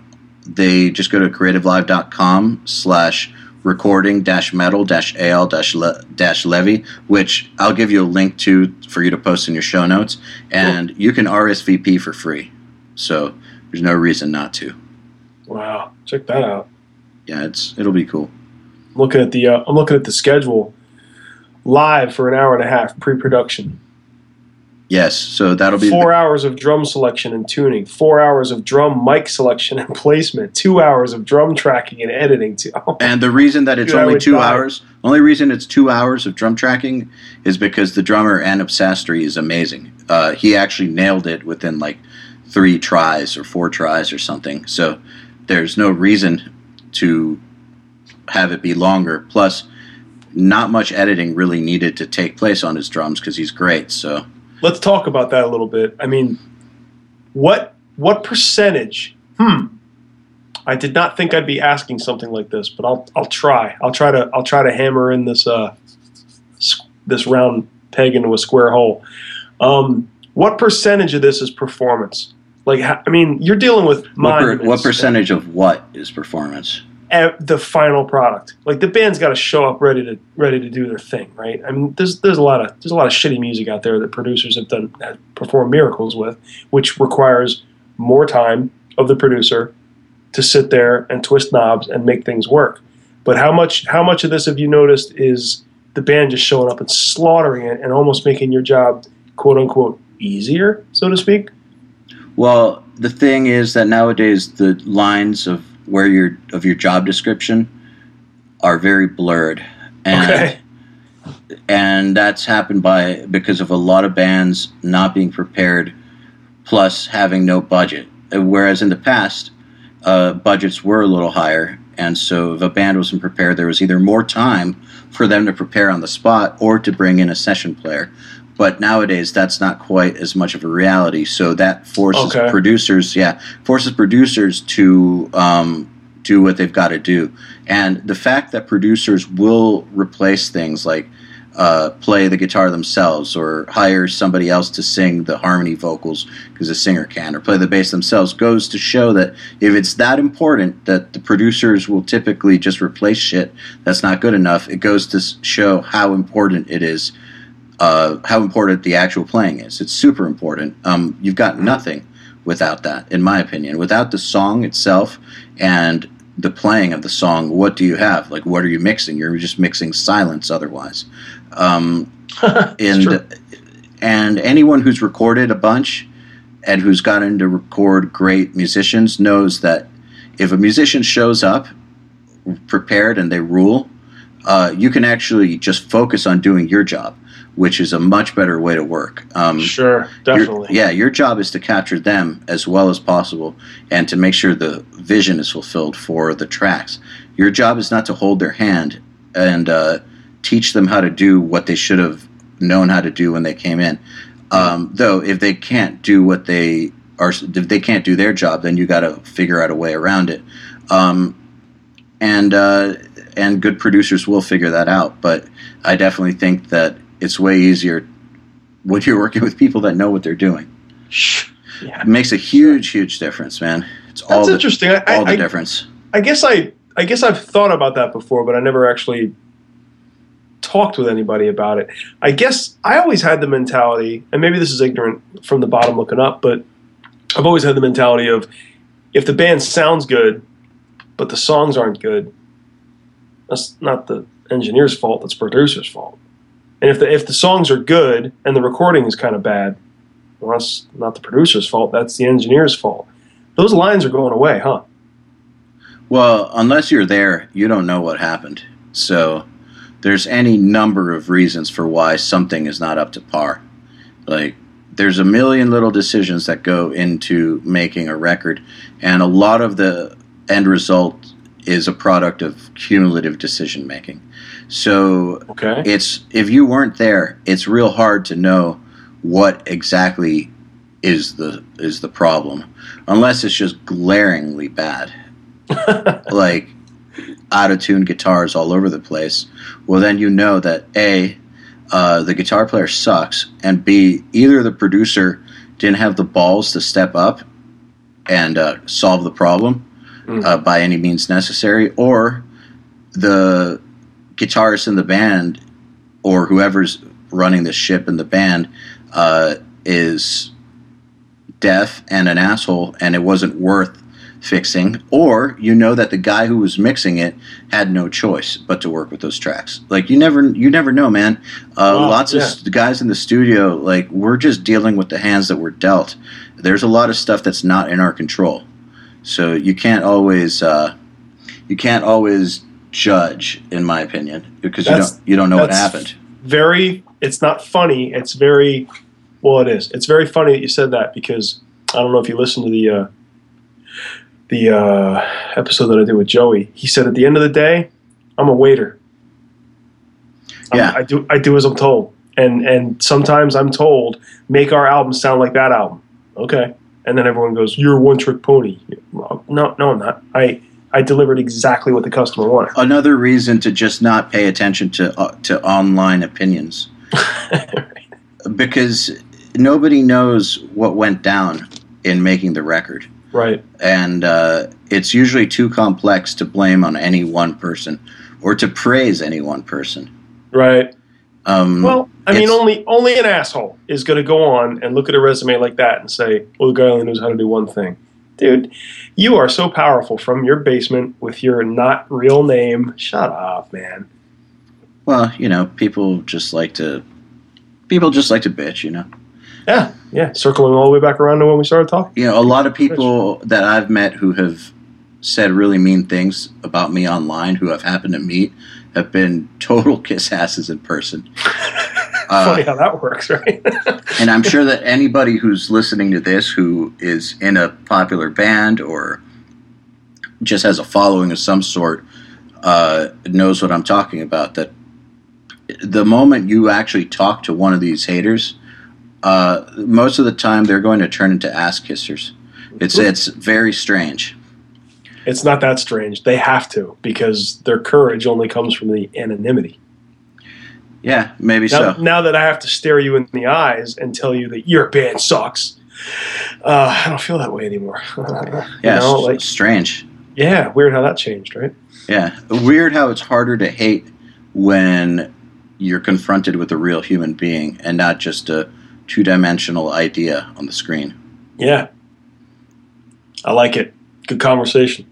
they just go to creativelive.com slash recording dash metal dash al dash dash levy which I'll give you a link to for you to post in your show notes, and you can RSVP for free. So there's no reason not to. Wow. Check that out. Yeah, it's it'll be cool. I'm looking at the uh, I'm looking at the schedule live for an hour and a half pre-production. Yes, so that'll be four hours of drum selection and tuning, four hours of drum mic selection and placement, two hours of drum tracking and editing. Too. And the reason that it's Dude, only two die. hours, only reason it's two hours of drum tracking is because the drummer Anup Sastry is amazing. Uh, he actually nailed it within like three tries or four tries or something. So there's no reason to have it be longer. Plus, not much editing really needed to take place on his drums because he's great. So Let's talk about that a little bit. I mean, what what percentage? Hmm. I did not think I'd be asking something like this, but I'll I'll try. I'll try to I'll try to hammer in this uh this round peg into a square hole. Um, what percentage of this is performance? Like, I mean, you're dealing with what, per, what percentage of what is performance? The final product. Like the band's got to show up ready to ready to do their thing, right? I mean, there's there's a lot of there's a lot of shitty music out there that producers have done have performed miracles with, which requires more time of the producer to sit there and twist knobs and make things work. But how much how much of this have you noticed is the band just showing up and slaughtering it and almost making your job quote unquote easier, so to speak? Well, the thing is that nowadays the lines of where your of your job description are very blurred, and Okay. and that's happened by because of a lot of bands not being prepared, plus having no budget. Whereas in the past, uh, budgets were a little higher, and so if a band wasn't prepared, there was either more time for them to prepare on the spot or to bring in a session player. But nowadays, that's not quite as much of a reality. So that forces Okay. producers, yeah, forces producers to um, do what they've got to do. And the fact that producers will replace things like uh, play the guitar themselves or hire somebody else to sing the harmony vocals because the singer can or play the bass themselves goes to show that if it's that important that the producers will typically just replace shit that's not good enough it goes to show how important it is uh, how important the actual playing is. It's super important. Um, you've got nothing without that in my opinion. Without the song itself and the playing of the song what do you have? Like what are you mixing? You're just mixing silence otherwise. Um, and and anyone who's recorded a bunch and who's gotten to record great musicians knows that if a musician shows up prepared and they rule, uh, you can actually just focus on doing your job, which is a much better way to work. Um, Sure, your- definitely. yeah, your job is to capture them as well as possible and to make sure the vision is fulfilled for the tracks. Your job is not to hold their hand and uh, teach them how to do what they should have known how to do when they came in. Um, though, if they can't do what they are, if they can't do their job, then you got to figure out a way around it. Um, and uh, and good producers will figure that out. But I definitely think that it's way easier when you're working with people that know what they're doing. Yeah. It makes a huge, huge difference, man. It's all the, interesting. I- all the I- difference. I guess I I guess I've thought about that before, but I never actually talked with anybody about it. I guess I always had the mentality, and maybe this is ignorant from the bottom looking up, but I've always had the mentality of if the band sounds good, but the songs aren't good, that's not the engineer's fault. That's producer's fault. And if the if the songs are good and the recording is kind of bad, well, that's not the producer's fault. That's the engineer's fault. Those lines are going away, huh? Well, unless you're there, you don't know what happened. So there's any number of reasons for why something is not up to par. Like there's a million little decisions that go into making a record, and a lot of the end result is a product of cumulative decision making. So Okay. it's if you weren't there, it's real hard to know what exactly is the is the problem, unless it's just glaringly bad, like out of tune guitars all over the place. Well, then you know that a uh, the guitar player sucks, and b either the producer didn't have the balls to step up and uh, solve the problem uh, by any means necessary, or the guitarist in the band or whoever's running the ship in the band uh, is deaf and an asshole, and it wasn't worth fixing, or you know that the guy who was mixing it had no choice but to work with those tracks. Like you never, you never know, man. Uh, Wow, lots of yeah. s- guys in the studio, like we're just dealing with the hands that we're dealt. There's a lot of stuff that's not in our control, so you can't always, uh, you can't always judge, in my opinion, because you don't, you don't know what happened. very it's not funny it's very well it is. It's very funny that you said that because i don't know if you listened to the uh the uh episode that i did with joey. He said at the end of the day i'm a waiter. I'm- Yeah. i do i do as i'm told. And and sometimes i'm told make our album sound like that album. Okay. And then everyone goes you're a one trick pony no no i'm not. I i delivered exactly what the customer wanted. Another reason to just not pay attention to uh, to online opinions, because nobody knows what went down in making the record, right. And uh, it's usually too complex to blame on any one person or to praise any one person. right. Um, Well, I mean, only only an asshole is going to go on and look at a resume like that and say, "Well, the guy only knows how to do one thing." Dude, you are so powerful from your basement with your not real name. Shut up, man. well, you know, people just like to people just like to bitch, you know. Yeah, yeah. Circling all the way back around to when we started talking. You know, a lot of people that I've met who have said really mean things about me online, who I've happened to meet, have been total kiss asses in person. Funny Uh, how that works, right? and I'm sure that anybody who's listening to this who is in a popular band or just has a following of some sort uh, knows what I'm talking about. That the moment you actually talk to one of these haters, uh, most of the time they're going to turn into ass kissers. It's it's very strange. it's not that strange. They have to because their courage only comes from the anonymity. Yeah, maybe Now, so. now that I have to stare you in the eyes and tell you that your band sucks, uh, I don't feel that way anymore. You Yeah, know, it's like strange. yeah, weird how that changed, right? Yeah, weird how it's harder to hate when you're confronted with a real human being and not just a two-dimensional idea on the screen. Yeah, I like it. Good conversation.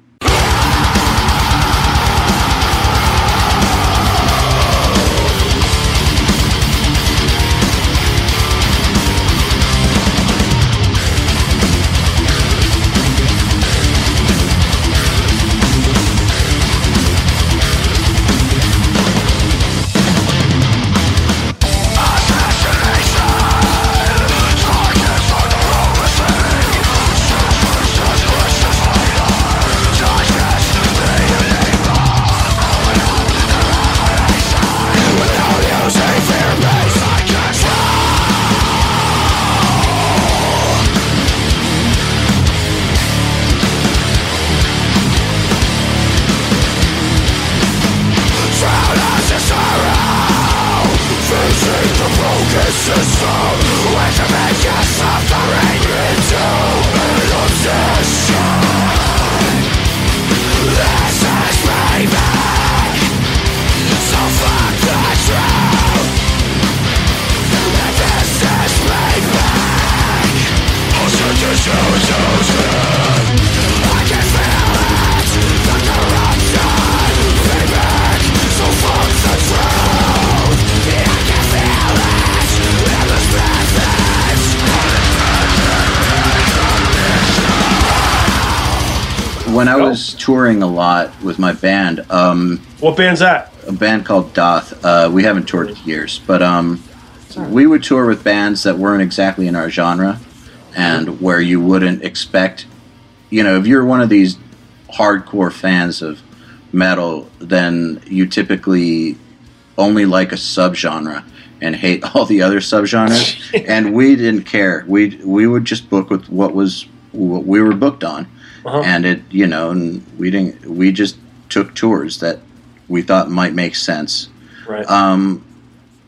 When I was touring a lot with my band, um, What band's that? a band called Daath, uh, we haven't toured in years, but um, we would tour with bands that weren't exactly in our genre and where you wouldn't expect, you know, if you're one of these hardcore fans of metal, then you typically only like a subgenre and hate all the other subgenres. and we didn't care. We we would just book with what was what we were booked on, Uh-huh. and it you know, and we didn't. We just took tours that we thought might make sense. Right. Um,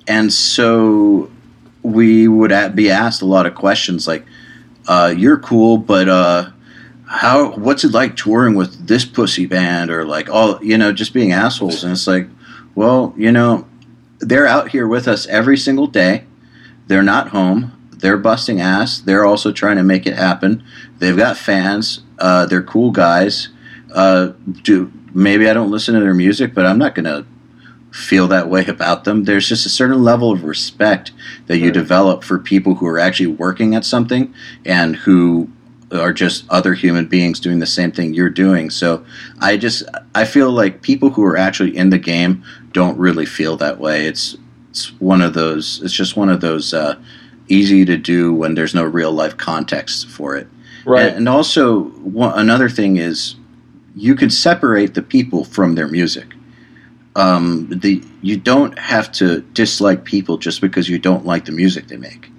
and so we would be asked a lot of questions like, uh, "You're cool, but uh, how? What's it like touring with this pussy band?" Or like, all you know, just being assholes. And it's like, well, you know, they're out here with us every single day. They're not home. They're busting ass. They're also trying to make it happen. They've got fans. Uh, they're cool guys. Uh, do maybe I don't listen to their music, but I'm not gonna feel that way about them. There's just a certain level of respect that you Right. develop for people who are actually working at something and who are just other human beings doing the same thing you're doing. So I just I feel like people who are actually in the game don't really feel that way. It's it's one of those. It's just one of those uh, easy to do when there's no real life context for it. Right. And, and also one, another thing is you can separate the people from their music. Um, the you don't have to dislike people just because you don't like the music they make.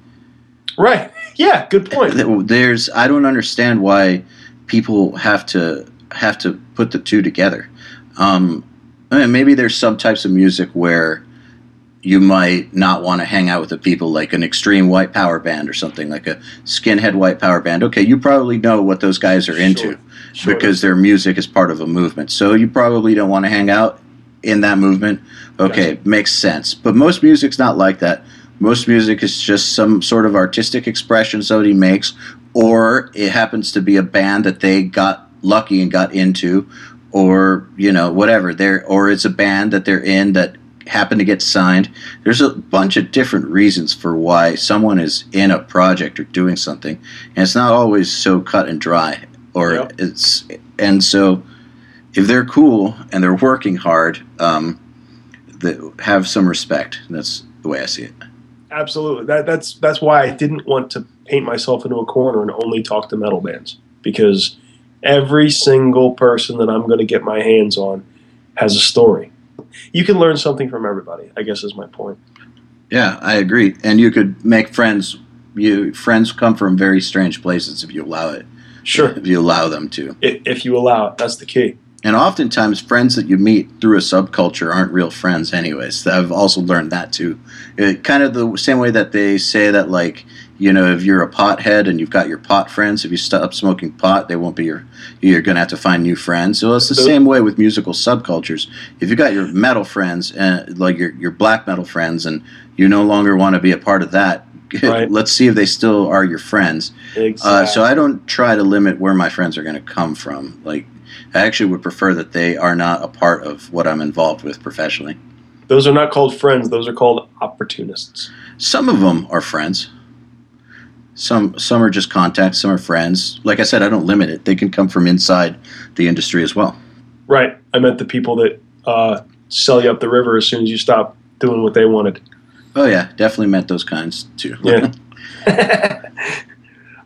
Right. Yeah. Good point. There's I don't understand why people have to have to put the two together. Um, I mean, maybe there's some types of music where you might not want to hang out with the people like an extreme white power band or something like a skinhead white power band. Okay, you probably know what those guys are into Sure. because their music is part of a movement. So you probably don't want to hang out in that movement. Okay, makes sense. But most music's not like that. Most music is just some sort of artistic expression somebody makes, or it happens to be a band that they got lucky and got into, or you know whatever. They're or it's a band that they're in that happened to get signed. There's a bunch of different reasons for why someone is in a project or doing something, and it's not always so cut and dry. Or Yep. it's and so if they're cool and they're working hard, um, that have some respect. That's the way I see it. Absolutely. That, that's that's why I didn't want to paint myself into a corner and only talk to metal bands because every single person that I'm going to get my hands on has a story. You can learn something from everybody. I guess is my point. Yeah, I agree. And you could make friends. You friends come from very strange places if you allow it. Sure. If you allow them to. If, you allow it, that's the key. And oftentimes, friends that you meet through a subculture aren't real friends, anyways. I've also learned that too. It, kind of the same way that they say that, like, you know, if you're a pothead and you've got your pot friends, if you stop smoking pot, they won't be your. You're going to have to find new friends. So it's the same way with musical subcultures. If you got your metal friends, and like your your black metal friends, and you no longer want to be a part of that, Right. let's see if they still are your friends. Exactly. Uh, so I don't try to limit where my friends are going to come from. Like, I actually would prefer that they are not a part of what I'm involved with professionally. those are not called friends. Those are called opportunists. Some of them are friends. Some some are just contacts. Some are friends. Like I said, I don't limit it. They can come from inside the industry as well. Right. I meant the people that uh, sell you up the river as soon as you stop doing what they wanted. Oh yeah, definitely met those kinds too. Yeah.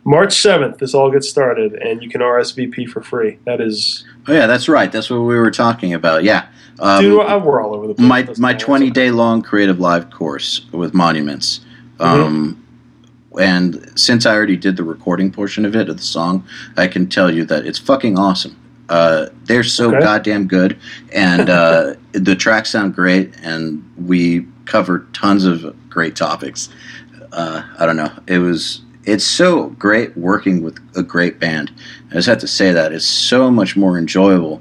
March 7th, this all gets started, and you can RSVP for free. That is, oh yeah, that's right. That's what we were talking about. Yeah. Um, dude, I- we're all over the place. my my 20 day long CreativeLive course with monuments um, and since i already did the recording portion of it of the song i can tell you that it's fucking awesome uh, they're so Okay. goddamn good and uh, the tracks sound great and we covered tons of great topics uh, i don't know it was it's so great working with a great band i just have to say that it's so much more enjoyable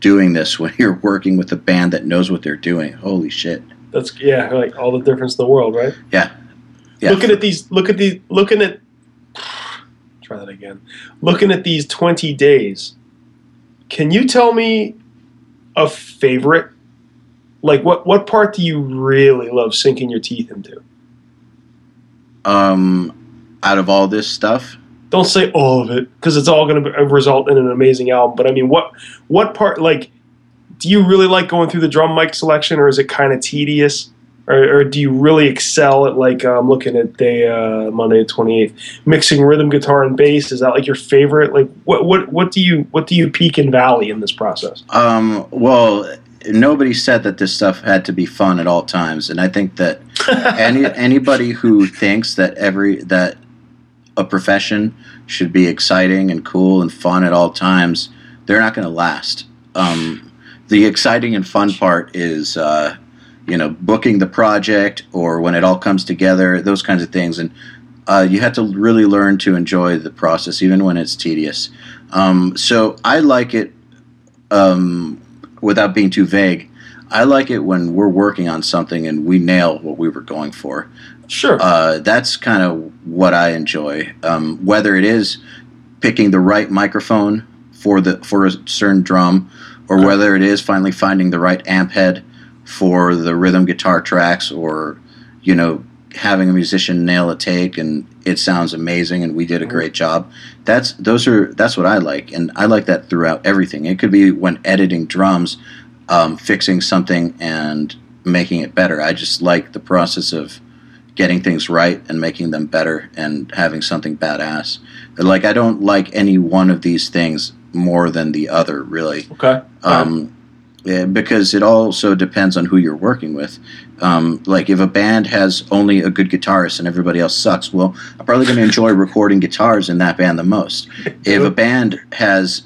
doing this when you're working with a band that knows what they're doing. Holy shit. That's yeah, like all the difference in the world, right? Yeah. Yeah. Looking at these, look at these, looking at. Try that again. Looking at these twenty days, can you tell me a favorite? Like what what part do you really love sinking your teeth into? um, out of all this stuff, Don't say all of it because it's all going to result in an amazing album. But I mean, what what part? Like, do you really like going through the drum mic selection, or is it kind of tedious? Or, or do you really excel at like um, looking at day uh, Monday the twenty eighth, mixing rhythm guitar and bass? Is that like your favorite? Like, what what what do you what do you peak and valley in this process? um, well, nobody said that this stuff had to be fun at all times, and I think that any anybody who thinks that every that a profession should be exciting and cool and fun at all times, they're not going to last. Um, the exciting and fun part is, uh, you know, booking the project or when it all comes together, those kinds of things, and uh, you have to really learn to enjoy the process, even when it's tedious. Um, so I like it um, without being too vague. I like it when we're working on something and we nail what we were going for Sure. uh, that's kind of what I enjoy. Um, whether it is picking the right microphone for the for a certain drum, or whether it is finally finding the right amp head for the rhythm guitar tracks, or you know having a musician nail a take and it sounds amazing and we did a great job. That's those are that's what I like, and I like that throughout everything. It could be when editing drums, um, fixing something and making it better. I just like the process of getting things right and making them better and having something badass. Like I don't like any one of these things more than the other, really. Okay. Um, because it also depends on who you're working with. Um, like if a band has only a good guitarist and everybody else sucks, well, I'm probably going to enjoy recording guitars in that band the most. If a band has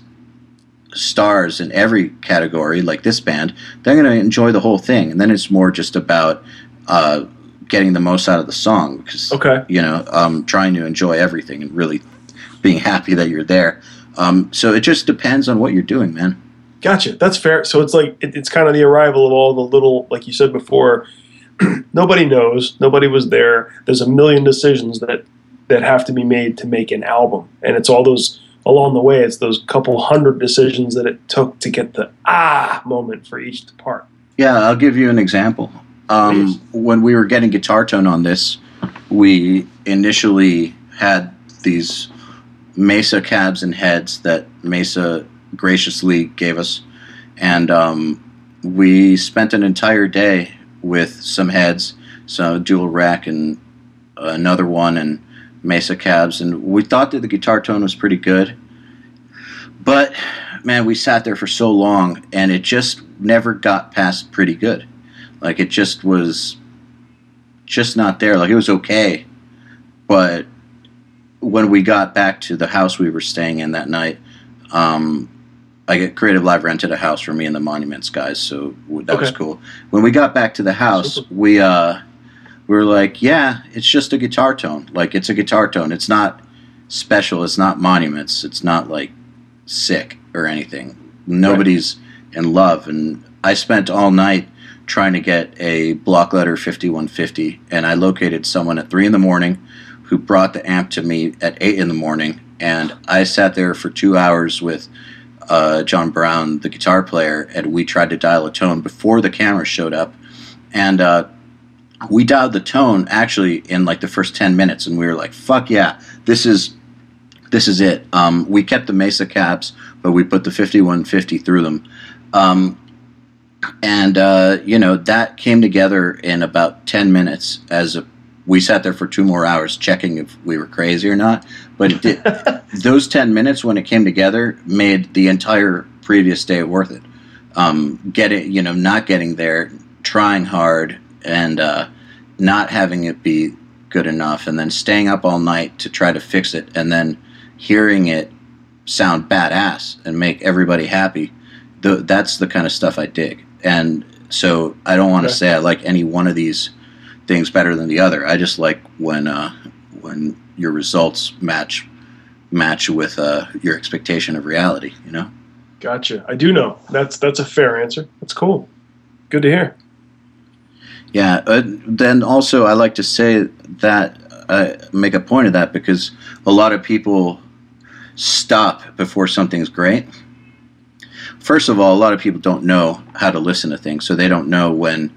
stars in every category, like this band, they're going to enjoy the whole thing, and then it's more just about uh, getting the most out of the song because Okay. you know um, trying to enjoy everything and really being happy that you're there. Um, so it just depends on what you're doing, man. Gotcha. That's fair. So it's like it, it's kind of the arrival of all the little, like you said before. nobody knows. Nobody was there. There's a million decisions that that have to be made to make an album, and it's all those along the way. It's those couple hundred decisions that it took to get the ah moment for each part. Yeah, I'll give you an example. Um, when we were getting guitar tone on this, we initially had these Mesa cabs and heads that Mesa graciously gave us, and um, we spent an entire day with some heads, so Dual Rec and another one, and Mesa cabs, and we thought that the guitar tone was pretty good, but man, we sat there for so long, and it just never got past pretty good. Like it just was just not there. Like it was okay, but when we got back to the house we were staying in that night, um, I get CreativeLive rented a house for me and the Monuments guys, so that was cool. When we got back to the house, we uh, we were like, yeah, it's just a guitar tone. Like it's a guitar tone. It's not special. It's not Monuments. It's not like sick or anything. Nobody's in love, and I spent all night trying to get a block letter 5150 and i located someone at 3 in the morning who brought the amp to me at 8 in the morning and i sat there for two hours with uh, john browne the guitar player and we tried to dial a tone before the camera showed up. And uh, we dialed the tone actually in like the first 10 minutes and we were like fuck yeah this is this is it. Um, we kept the mesa cabs but we put the 5150 through them. Um, and uh, you know that came together in about 10 minutes as a, we sat there for two more hours checking if we were crazy or not but it did, those 10 minutes when it came together made the entire previous day worth it um, getting you know not getting there trying hard and uh, not having it be good enough and then staying up all night to try to fix it and then hearing it sound badass and make everybody happy the, that's the kind of stuff I dig. And so I don't want to Okay. say I like any one of these things better than the other. I just like when uh, when your results match match with uh, your expectation of reality. You know. Gotcha. I do know. That's that's a fair answer. That's cool. Good to hear. Yeah. Uh, then also, I like to say that uh, make a point of that because a lot of people stop before something's great. First of all, a lot of people don't know how to listen to things, so they don't know when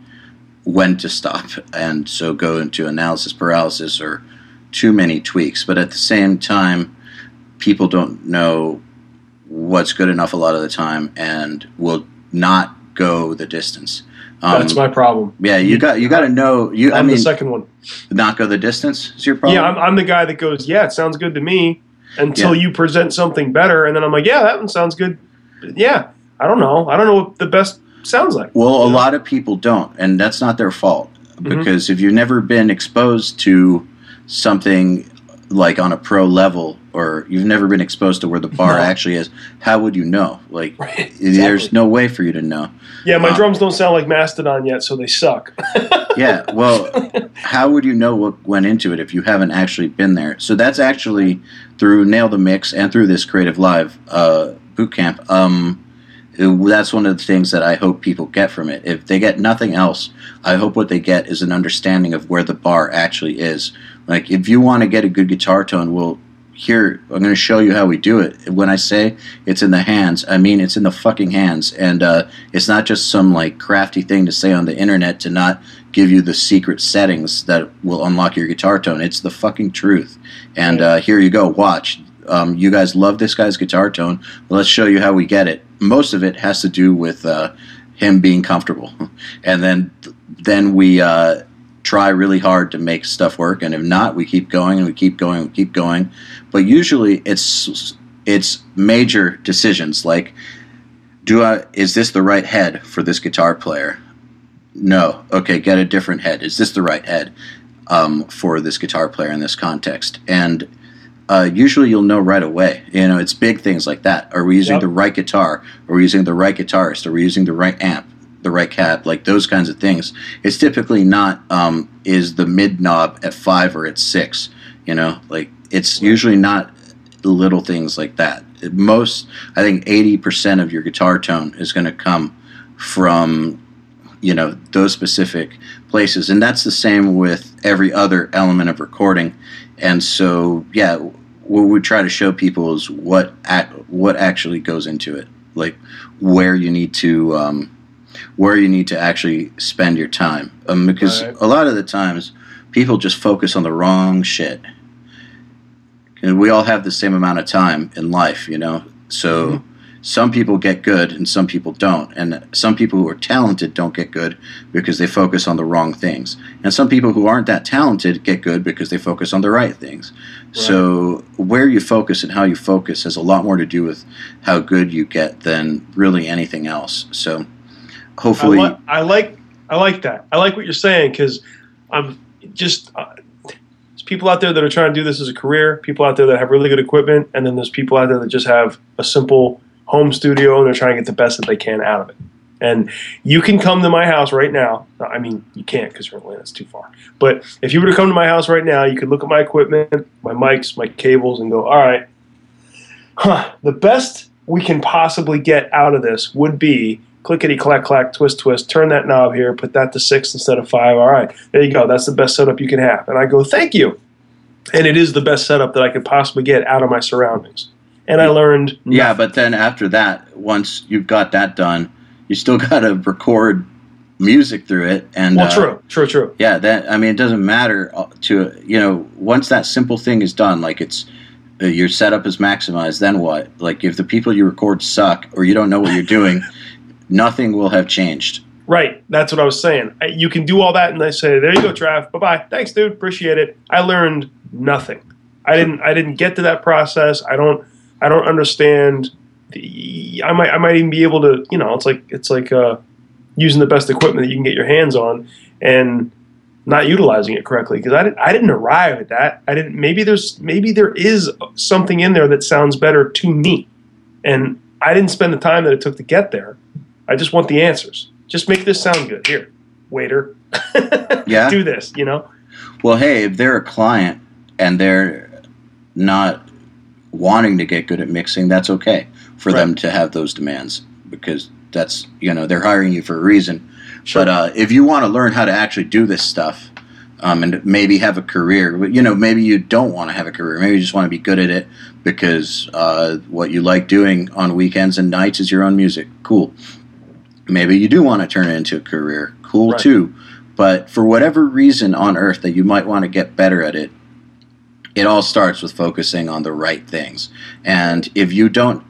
when to stop, and so go into analysis paralysis or too many tweaks. But at the same time, people don't know what's good enough a lot of the time, and will not go the distance. Um, That's my problem. yeah, you got you got to know you. I I'm mean, the second one. not go the distance is your problem. Yeah, I'm, I'm the guy that goes, yeah, it sounds good to me until Yeah. you present something better. And then I'm like, yeah, that one sounds good. Yeah, I don't know. I don't know what the best sounds like. Well, a lot of people don't, and that's not their fault Mm-hmm. because if you've never been exposed to something like on a pro level, or you've never been exposed to where the bar No. actually is, how would you know? Like, Right, there's no way for you to know. Yeah, my Uh, drums don't sound like Mastodon yet, so they suck. Yeah, well, how would you know what went into it if you haven't actually been there? So that's actually through Nail the Mix and through this CreativeLive uh, boot camp. Um, it- that's one of the things that I hope people get from it. If they get nothing else, I hope what they get is an understanding of where the bar actually is. Like, if you want to get a good guitar tone, well, here I'm going to show you how we do it. When I say it's in the hands, I mean it's in the fucking hands, and uh, it's not just some like crafty thing to say on the internet to not give you the secret settings that will unlock your guitar tone. It's the fucking truth. And uh, here you go. Watch. Um, you guys love this guy's guitar tone. Let's show you how we get it. Most of it has to do with uh, him being comfortable, and then then we uh, try really hard to make stuff work. And if not, we keep going and we keep going and we keep going. But usually, it's it's major decisions like do I is this the right head for this guitar player? No. Okay, get a different head. Is this the right head um, for this guitar player in this context? And uh, usually you'll know right away. You know, it's big things like that. Are we using Yep. the right guitar? Are we using the right guitarist? Are we using the right amp? The right cab? Like those kinds of things. It's typically not um, is the mid knob at five or at six. You know, like it's usually not little things like that. Most, I think, eighty percent of your guitar tone is going to come from you know those specific places. And that's the same with every other element of recording. And so yeah what we try to show people is what at what actually goes into it. Like where you need to um, where you need to actually spend your time. Um, because Right. a lot of the times people just focus on the wrong shit. And we all have the same amount of time in life you know? So some people get good and some people don't and some people who are talented don't get good because they focus on the wrong things and some people who aren't that talented get good because they focus on the right things so where you focus and how you focus has a lot more to do with how good you get than really anything else so hopefully I, li- I like I like that. I like what you're saying because I'm just uh, people out there that are trying to do this as a career. People out there that have really good equipment, and then there's people out there that just have a simple home studio and they're trying to get the best that they can out of it. And you can come to my house right now. I mean, you can't because you're in Atlanta. It's too far. But if you were to come to my house right now, you could look at my equipment, my mics, my cables, and go, all right, huh, the best we can possibly get out of this would be clickety clack clack twist twist turn that knob here put that to six instead of five all right there you go that's the best setup you can have and i go thank you and it is the best setup that i could possibly get out of my surroundings and i learned yeah but then after that once you've got that done you still got to record music through it and well uh, true true true yeah that i mean it doesn't matter uh, to you know once that simple thing is done like it's uh, your setup is maximized then what like if the people you record suck or you don't know what you're doing nothing will have changed Right. That's what I was saying. I- You can do all that, and I say, "There you go, Trav. Bye bye. Thanks, dude. Appreciate it." I learned nothing. I didn't. I didn't get to that process. I don't. I don't understand. The, I might. I might even be able to. You know, it's like it's like uh, using the best equipment that you can get your hands on, and not utilizing it correctly because I didn't. I didn't arrive at that. I didn't. Maybe there's. Maybe there is something in there that sounds better to me, and I didn't spend the time that it took to get there. I just want the answers. Just make this sound good. Here, waiter. Yeah. Do this, you know? well hey if they're a client and they're not wanting to get good at mixing that's okay for them to have those demands because that's you know they're hiring you for a reason. But uh, if you want to learn how to actually do this stuff um, and maybe have a career you know maybe you don't want to have a career. Maybe you just want to be good at it because uh, what you like doing on weekends and nights is your own music. Cool. Maybe you do want to turn it into a career. Cool Right. too. But for whatever reason on earth that you might want to get better at it it all starts with focusing on the right things. And if you don't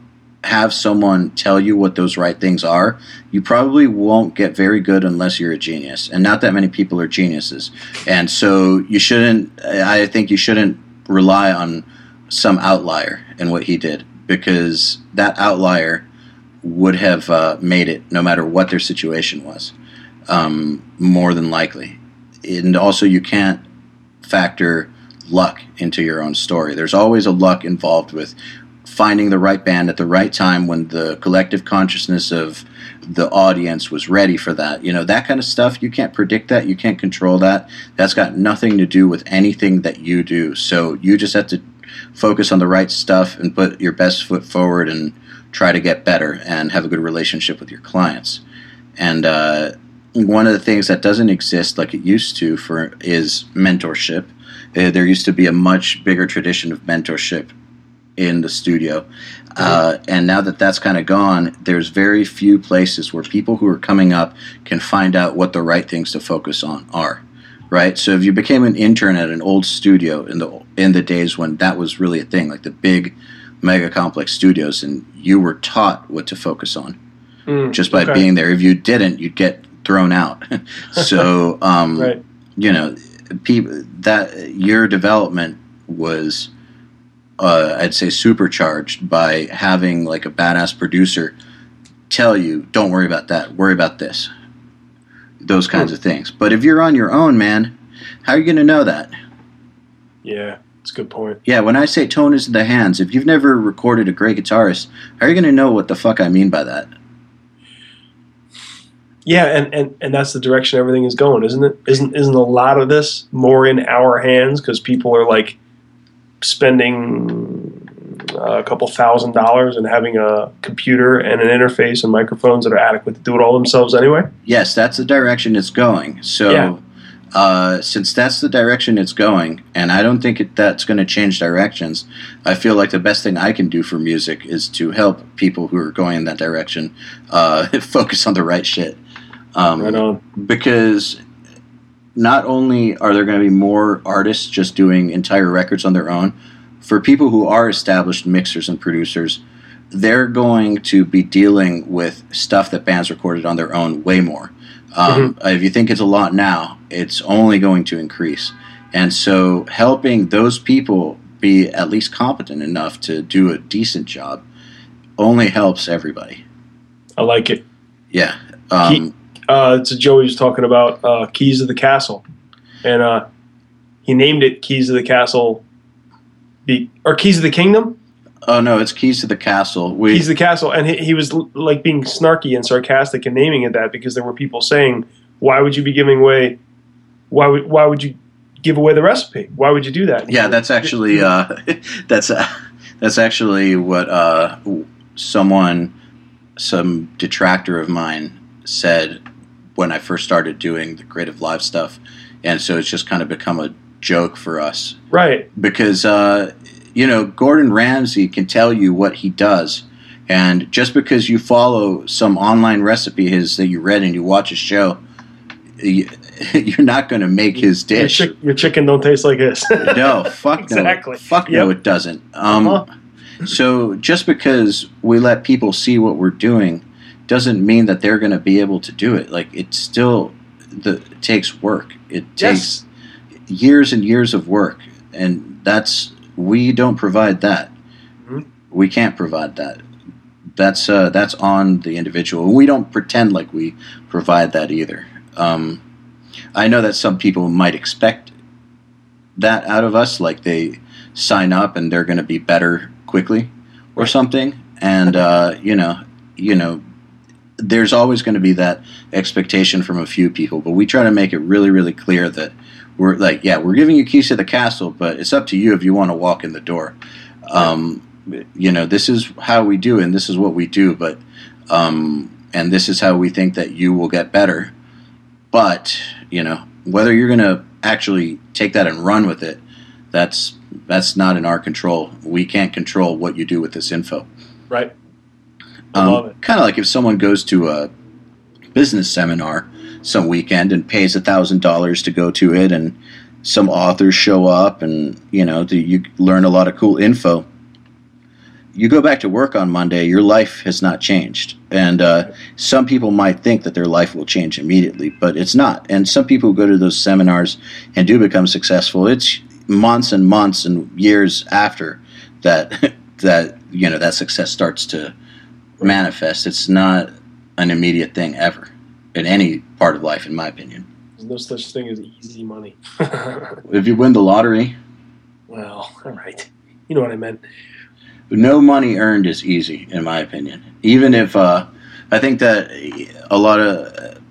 have someone tell you what those right things are you probably won't get very good unless you're a genius. And not that many people are geniuses. And so you shouldn't i think you shouldn't rely on some outlier in what he did because that outlier would have uh, made it no matter what their situation was um, more than likely. And also you can't factor luck into your own story. There's always a luck involved with finding the right band at the right time when the collective consciousness of the audience was ready for that. You know that kind of stuff you can't predict that you can't control that. That's got nothing to do with anything that you do. So you just have to focus on the right stuff and put your best foot forward and try to get better and have a good relationship with your clients. And uh, one of the things that doesn't exist like it used to for is mentorship. Uh, there used to be a much bigger tradition of mentorship in the studio. Uh, and now that that's kind of gone, there's very few places where people who are coming up can find out what the right things to focus on are. Right. So if you became an intern at an old studio in the in the days when that was really a thing, like the big mega complex studios, and you were taught what to focus on Mm, just by okay. being there. If you didn't, you'd get thrown out. so, um, Right. you know, people that your development was, uh, I'd say, supercharged by having like a badass producer tell you, "Don't worry about that. Worry about this." Those kinds of things. But if you're on your own, man, how are you going to know that? Yeah, it's a good point. Yeah, when I say tone is in the hands, if you've never recorded a great guitarist, how are you going to know what the fuck I mean by that? Yeah, and, and, and that's the direction everything is going, isn't it? Isn't isn't a lot of this more in our hands because people are like spending a couple thousand dollars and having a computer and an interface and microphones that are adequate to do it all themselves anyway. Yes, that's the direction it's going. So, Yeah. uh, since that's the direction it's going, and I don't think it, that's going to change directions, I feel like the best thing I can do for music is to help people who are going in that direction uh, focus on the right shit. Um, Right on. because not only are there going to be more artists just doing entire records on their own, for people who are established mixers and producers, they're going to be dealing with stuff that bands recorded on their own way more. Um, If you think it's a lot now, it's only going to increase. And so, helping those people be at least competent enough to do a decent job only helps everybody. I like it. Yeah. Um, Uh, it's Joey was talking about uh, Keys of the Castle, and uh, he named it Keys of the Castle, be, or Keys of the Kingdom. oh no, it's Keys to the Castle. We Keys of the Castle, and he, he was l- like being snarky and sarcastic and naming it that because there were people saying, "Why would you be giving away? Why would why would you give away the recipe? Why would you do that?" Yeah, that's actually uh, that's uh, that's actually what uh, someone, some detractor of mine, said when I first started doing the CreativeLive stuff, and so it's just kind of become a joke for us right. because uh, you know Gordon Ramsay can tell you what he does, and just because you follow some online recipe his that you read and you watch a show, you, you're not going to make his Your, dish chick, your chicken don't taste like this. no, fuck Exactly. no, fuck no, it doesn't. Um, Uh-huh. So just because we let people see what we're doing, doesn't mean that they're going to be able to do it. Like it still, the it takes work. It Yes. takes years and years of work, and that's we don't provide that. Mhm. We can't provide that. That's uh, that's on the individual. We don't pretend like we provide that either. Um, I know that some people might expect that out of us, like they sign up and they're going to be better quickly or something. And uh, you know, you know, there's always going to be that expectation from a few people, but we try to make it really, really clear that we're like, yeah, we're giving you keys to the castle, but it's up to you if you want to walk in the door. Um, you know, this is how we do, and this is what we do, but um, and this is how we think that you will get better. But you know, whether you're going to actually take that and run with it, that's that's not in our control. We can't control what you do with this info. right. It. Kind of like if someone goes to a business seminar some weekend and pays a thousand dollars to go to it, and some authors show up, and you know the, you learn a lot of cool info. You go back to work on Monday, your life has not changed, and uh, some people might think that their life will change immediately, but it's not. And some people go to those seminars and do become successful, it's months and months and years after that that you know that success starts to manifest. It's not an immediate thing ever in any part of life, in my opinion. There's no such thing as easy money. If you win the lottery, well, all right. You know what I meant. no money earned is easy, in my opinion. Even if uh, I think that a lot of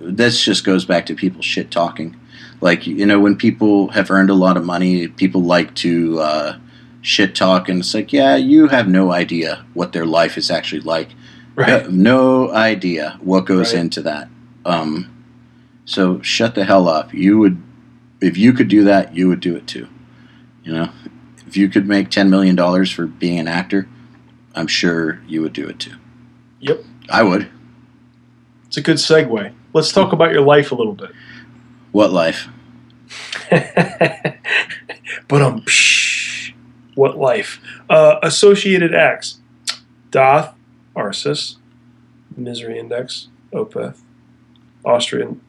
this just goes back to people shit talking. Like you know, when people have earned a lot of money, people like to uh, shit talk, and it's like, yeah, you have no idea what their life is actually like. Right. Have no idea what goes Right. into that. Um, so shut the hell up. You would, if you could do that, you would do it too. You know, if you could make ten million dollars for being an actor, I'm sure you would do it too. Yep. I would. It's a good segue. Let's talk about your life a little bit. What life? but um, psh, what life? Uh, associated acts Daath, Arsis, Misery Index, Opeth, Austrian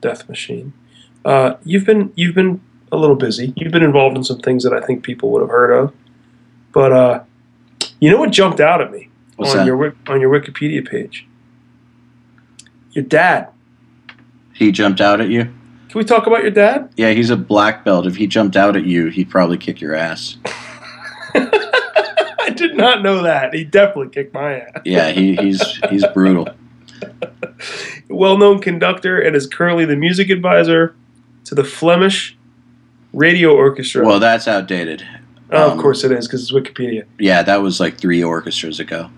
Death Machine. Uh, you've been you've been a little busy. You've been involved in some things that I think people would have heard of. But uh, you know what jumped out at me What's on that? your on your Wikipedia page? Your dad. He jumped out at you. Can we talk about your dad? Yeah, he's a black belt. If he jumped out at you, he'd probably kick your ass. I did not know that. He definitely kicked my ass. Yeah, he, he's he's brutal. Well-known conductor and is currently the music advisor to the Flemish Radio Orchestra. Well, that's outdated. oh, of um, course it is because it's Wikipedia. Yeah, that was like three orchestras ago.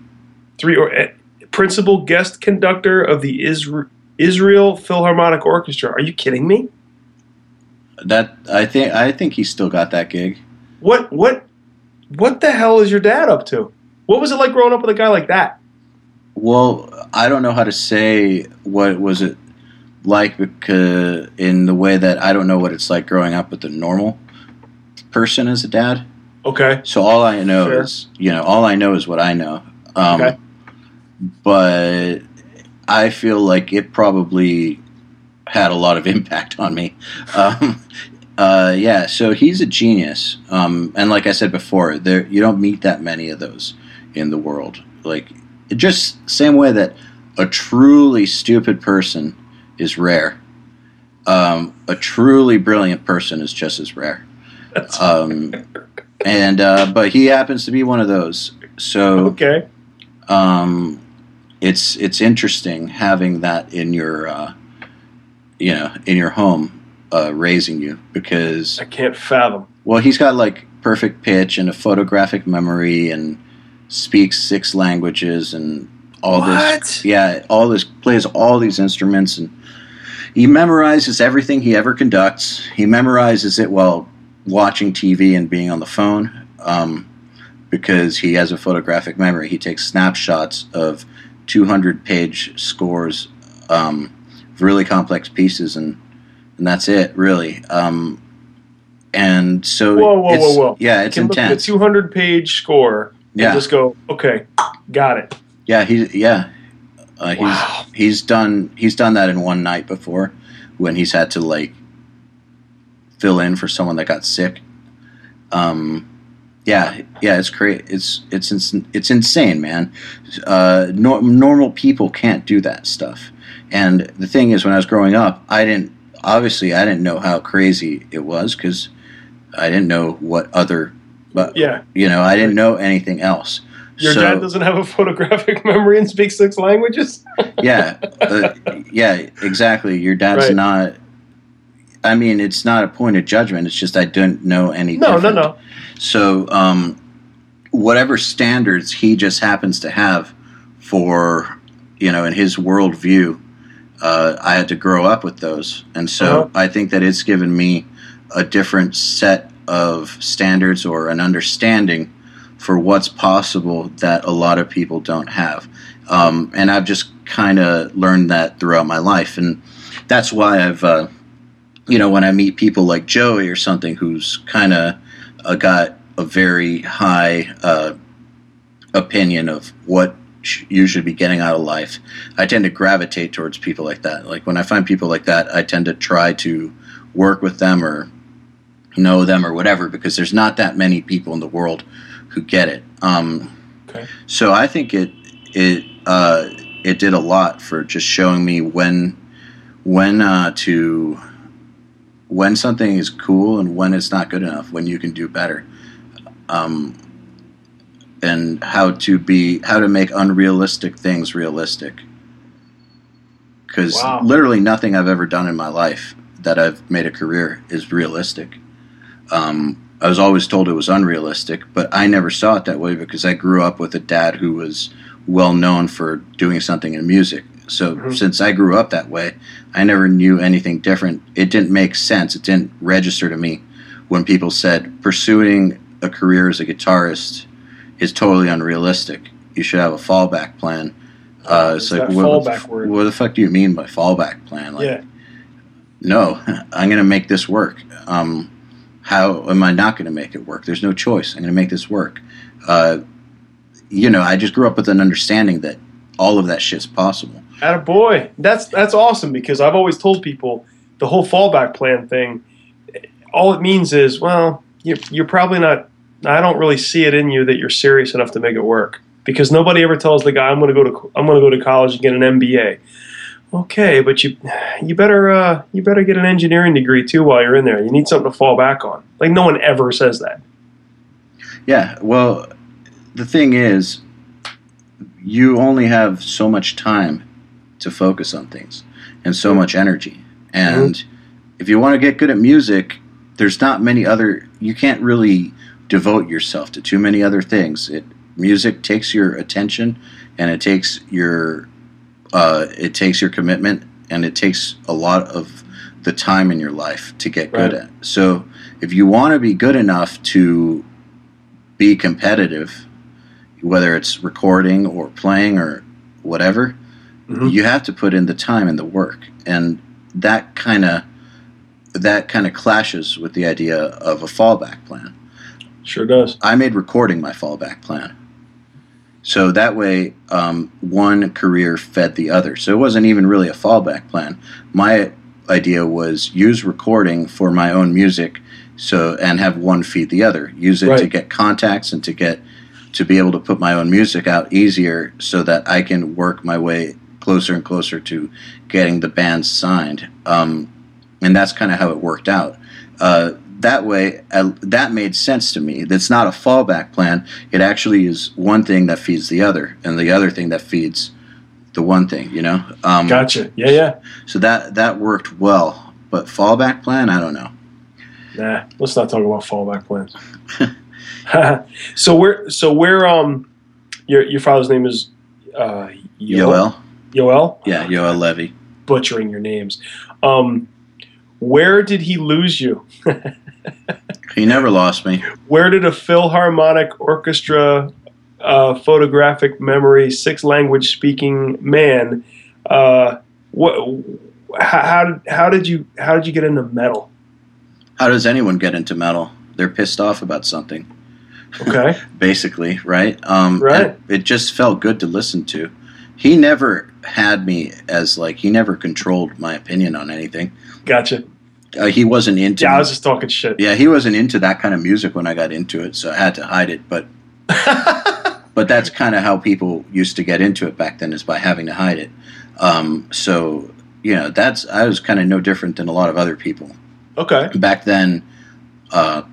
Three or eh, principal guest conductor of the Isra- Israel Philharmonic Orchestra. Are you kidding me? That I think I think he still got that gig. What what what the hell is your dad up to? What was it like growing up with a guy like that? Well, I don't know how to say what was it like because in the way that I don't know what it's like growing up with a normal person as a dad. Okay. So all I know Fair. is you know all I know is what I know. Um, Okay. But I feel like it probably had a lot of impact on me. Um, uh, yeah, so he's a genius, um, and like I said before, there you don't meet that many of those in the world. Like just same way that a truly stupid person is rare. Um, a truly brilliant person is just as rare. Um, and uh, but he happens to be one of those. So Okay. um, it's it's interesting having that in your uh, you know in your home uh, raising you because I can't fathom. well he's got like perfect pitch and a photographic memory and speaks six languages and all What? this yeah all this plays all these instruments and he memorizes everything he ever conducts he memorizes it while watching tv and being on the phone um, because he has a photographic memory he takes snapshots of 200 page scores um, really complex pieces and and that's it really um, and so Whoa, whoa, it's, whoa, whoa! yeah You it's can look at a 200 page score and Yeah. just go, okay, got it. Yeah, he yeah. Uh, he's Wow. he's done he's done that in one night before when he's had to like fill in for someone that got sick. Um yeah, yeah, it's crazy. It's it's ins- it's insane, man. Uh, nor- normal people can't do that stuff. And the thing is, when I was growing up, I didn't obviously I didn't know how crazy it was because I didn't know what other, but Yeah. you know, I didn't know anything else. Your So- dad doesn't have a photographic memory and speaks six languages? yeah, uh, yeah, exactly. Your dad's Right. not. I mean, it's not a point of judgment. It's just I don't know any. No, no, no. So, um, whatever standards he just happens to have for, you know, in his worldview, uh, I had to grow up with those, and so Uh-huh. I think that it's given me a different set of standards or an understanding for what's possible that a lot of people don't have. Um, and I've just kind of learned that throughout my life, and that's why I've, uh, you know, when I meet people like Joey or something who's kind of uh, got a very high uh, opinion of what you should be getting out of life, I tend to gravitate towards people like that. Like when I find people like that, I tend to try to work with them or know them or whatever because there's not that many people in the world who get it. Um, Okay. So I think it it uh, it did a lot for just showing me when when uh, to when something is cool and when it's not good enough, when you can do better, um, and how to be how to make unrealistic things realistic. Because Wow. literally nothing I've ever done in my life that I've made a career is realistic. Um, I was always told it was unrealistic, but I never saw it that way because I grew up with a dad who was well known for doing something in music. So Mhm. since I grew up that way, I never knew anything different. It didn't make sense. It didn't register to me when people said pursuing a career as a guitarist is totally unrealistic. You should have a fallback plan. Uh, it's like, what, fallback word? what the fuck do you mean by fallback plan? Like, yeah. no, I'm going to make this work. Um, how am I not going to make it work? There's no choice. I'm going to make this work. Uh, you know, I just grew up with an understanding that all of that shit's possible. At a boy, that's that's awesome because I've always told people the whole fallback plan thing. All it means is, well, you're, you're probably not. I don't really see it in you that you're serious enough to make it work because nobody ever tells the guy, "I'm going to go to I'm going to go to college and get an MBA." Okay, but you you better uh, you better get an engineering degree too while you're in there. You need something to fall back on. Like no one ever says that. Yeah, well, the thing is, you only have so much time to focus on things and so much energy. And if you want to get good at music, there's not many other, you can't really devote yourself to too many other things. It music takes your attention and it takes your uh, it takes your commitment and it takes a lot of the time in your life to get good at. So if you want to be good enough to be competitive, whether it's recording or playing or whatever, Mhm. you have to put in the time and the work, and that kind of that kind of clashes with the idea of a fallback plan. Sure does. I made recording my fallback plan. So that way, um, one career fed the other. So it wasn't even really a fallback plan. My idea was use recording for my own music, so and have one feed the other. Use it to get contacts and to get to be able to put my own music out easier, so that I can work my way closer and closer to getting the band signed. Um, and that's kind of how it worked out. Uh, that way, uh, that made sense to me. That's not a fallback plan. It actually is one thing that feeds the other, and the other thing that feeds the one thing. You know. Um, Gotcha. Yeah, yeah. So that that worked well. But fallback plan, I don't know. Nah, let's not talk about fallback plans. so where so where um your your father's name is uh Yoel. Yoel? Yeah, Yoel Levi. Butchering your names. Um where did he lose you? He never lost me. Where did a Philharmonic Orchestra uh, photographic memory six language speaking man uh what how, how did how did you how did you get into metal? How does anyone get into metal? They're pissed off about something. Okay. basically, right? Um, Right. It just felt good to listen to. He never had me as like he never controlled my opinion on anything. Gotcha. Uh, he wasn't into. Yeah, I was just talking shit. yeah, he wasn't into that kind of music when I got into it, so I had to hide it. But but that's kind of how people used to get into it back then, is by having to hide it. Um, so you know, that's I was kind of no different than a lot of other people Okay. back then uh,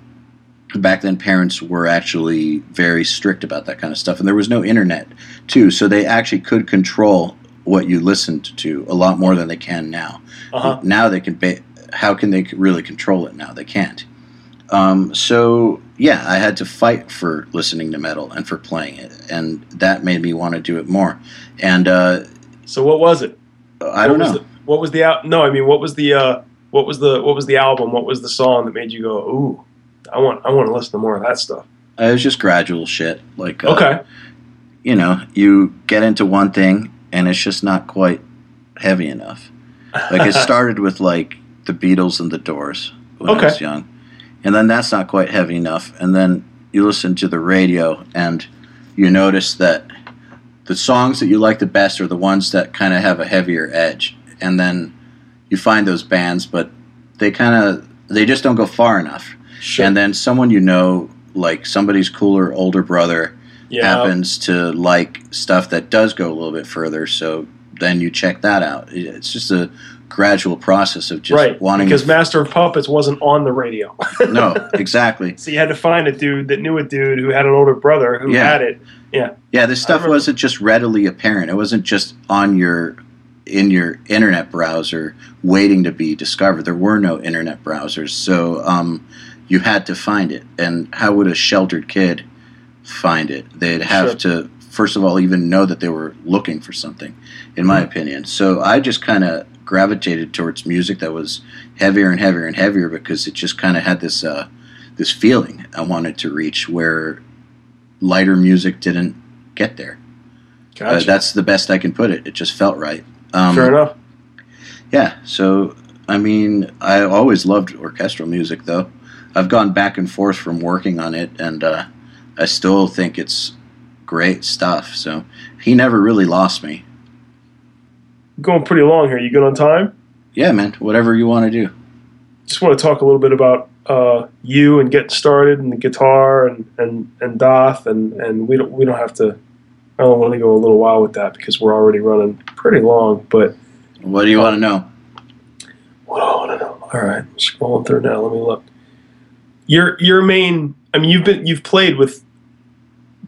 back then parents were actually very strict about that kind of stuff and there was no internet too so they actually could control what you listened to a lot more than they can now Uh-huh. now they can ba- how can they really control it now they can't um, so yeah i had to fight for listening to metal and for playing it and that made me want to do it more and uh, So what was it? i don't what know The, what was the al- no? I mean, what was the uh, what was the what was the album? What was the song that made you go, ooh, I want I want to listen to more of that stuff. it was just gradual shit like uh, Okay. you know, you get into one thing and it's just not quite heavy enough. Like it started with like the Beatles and the Doors when I was young. And then that's not quite heavy enough. And then you listen to the radio and you notice that the songs that you like the best are the ones that kind of have a heavier edge. And then you find those bands, but they kind of they just don't go far enough. Sure. And then someone you know, like somebody's cooler older brother, yeah. happens to like stuff that does go a little bit further. So then you check that out. It's just a gradual process of just right. wanting because. Master of Puppets wasn't on the radio, no, exactly. so you had to find a dude that knew a dude who had an older brother who Yeah. had it. Yeah. Yeah, this stuff wasn't just readily apparent. It wasn't just on your in your internet browser waiting to be discovered. There were no internet browsers, so um, you had to find it. And how would a sheltered kid find it? They'd have Sure. to first of all even know that they were looking for something, in my opinion. So I just kind of gravitated towards music that was heavier and heavier and heavier because it just kind of had this uh, this feeling I wanted to reach where lighter music didn't get there. Uh, that's the best I can put it. It just felt right. Um, Fair enough. yeah, so I mean, I always loved orchestral music, though. I've gone back and forth from working on it, and uh, I still think it's great stuff. So he never really lost me. Going pretty long here. You good on time? Yeah, man, whatever you want to do. Just want to talk a little bit about uh, you and getting started and the guitar and, and, and Daath and, and we don't we don't have to. I don't want to go a little while with that because we're already running pretty long. But What do you want to know? what do I want to know? All right, I'm scrolling through now. Let me look. Your your main. I mean, you've been you've played with.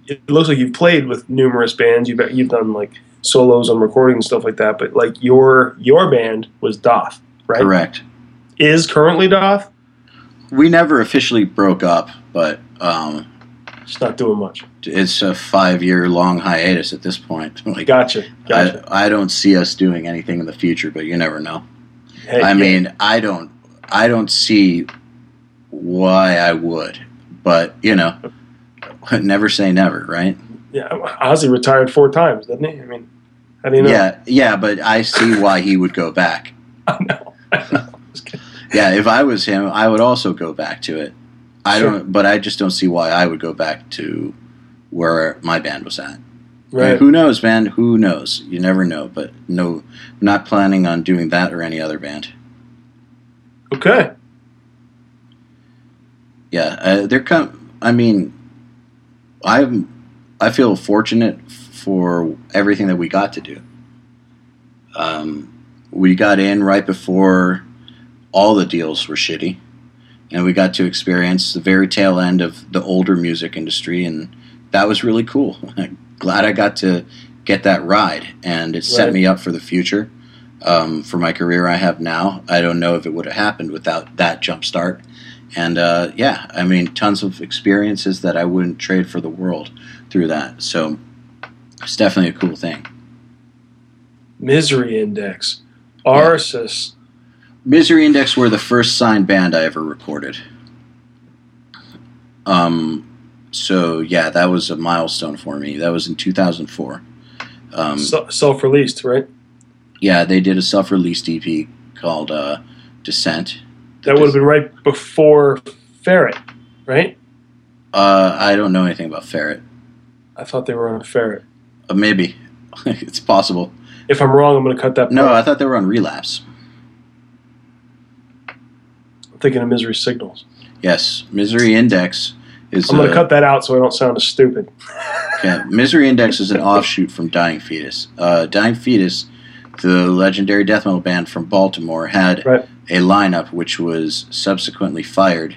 It looks like you've played with numerous bands. You've you've done like solos on recording and stuff like that. But like your your band was Daath, right? Correct. Is currently Daath. We never officially broke up, but um, Just not doing much. it's a five-year long hiatus at this point. like, Gotcha. Gotcha. I, I don't see us doing anything in the future, but you never know. Hey, I yeah. mean, I don't, I don't see why I would, but you know, never say never, right? yeah, Ozzy retired four times, didn't he? I mean, how do you know? Yeah, yeah, but I see why he would go back. I know. I know. Yeah, if I was him, I would also go back to it. I Sure. don't, but I just don't see why I would go back to where my band was at. Right. Who knows, man? Who knows? You never know. But no, not planning on doing that or any other band. Okay. yeah, uh, they're come. I mean, I'm. I feel fortunate for everything that we got to do. Um, we got in right before all the deals were shitty, and we got to experience the very tail end of the older music industry, and that was really cool. Glad I got to get that ride, and it set me up for the future. Um, for my career I have now, I don't know if it would have happened without that jump start. And uh, yeah, I mean, tons of experiences that I wouldn't trade for the world through that. So it's definitely a cool thing. Misery Index. Arsis. Misery Index were the first signed band I ever recorded. Um, so yeah, that was a milestone for me. That was in 2004. Um, Se- self-released, right? yeah, they did a self-released EP called uh, Descent. That would have been right before Ferret, right? Uh, I don't know anything about Ferret. I thought they were on Ferret. Uh, maybe it's possible. If I'm wrong, I'm going to cut that. No. I thought they were on Relapse. I'm thinking of Misery Signals. Yes, Misery Index is. I'm going to uh, cut that out so I don't sound as stupid. Okay. Misery Index is an offshoot from Dying Fetus. Uh, Dying Fetus, the legendary death metal band from Baltimore, had Right. a lineup which was subsequently fired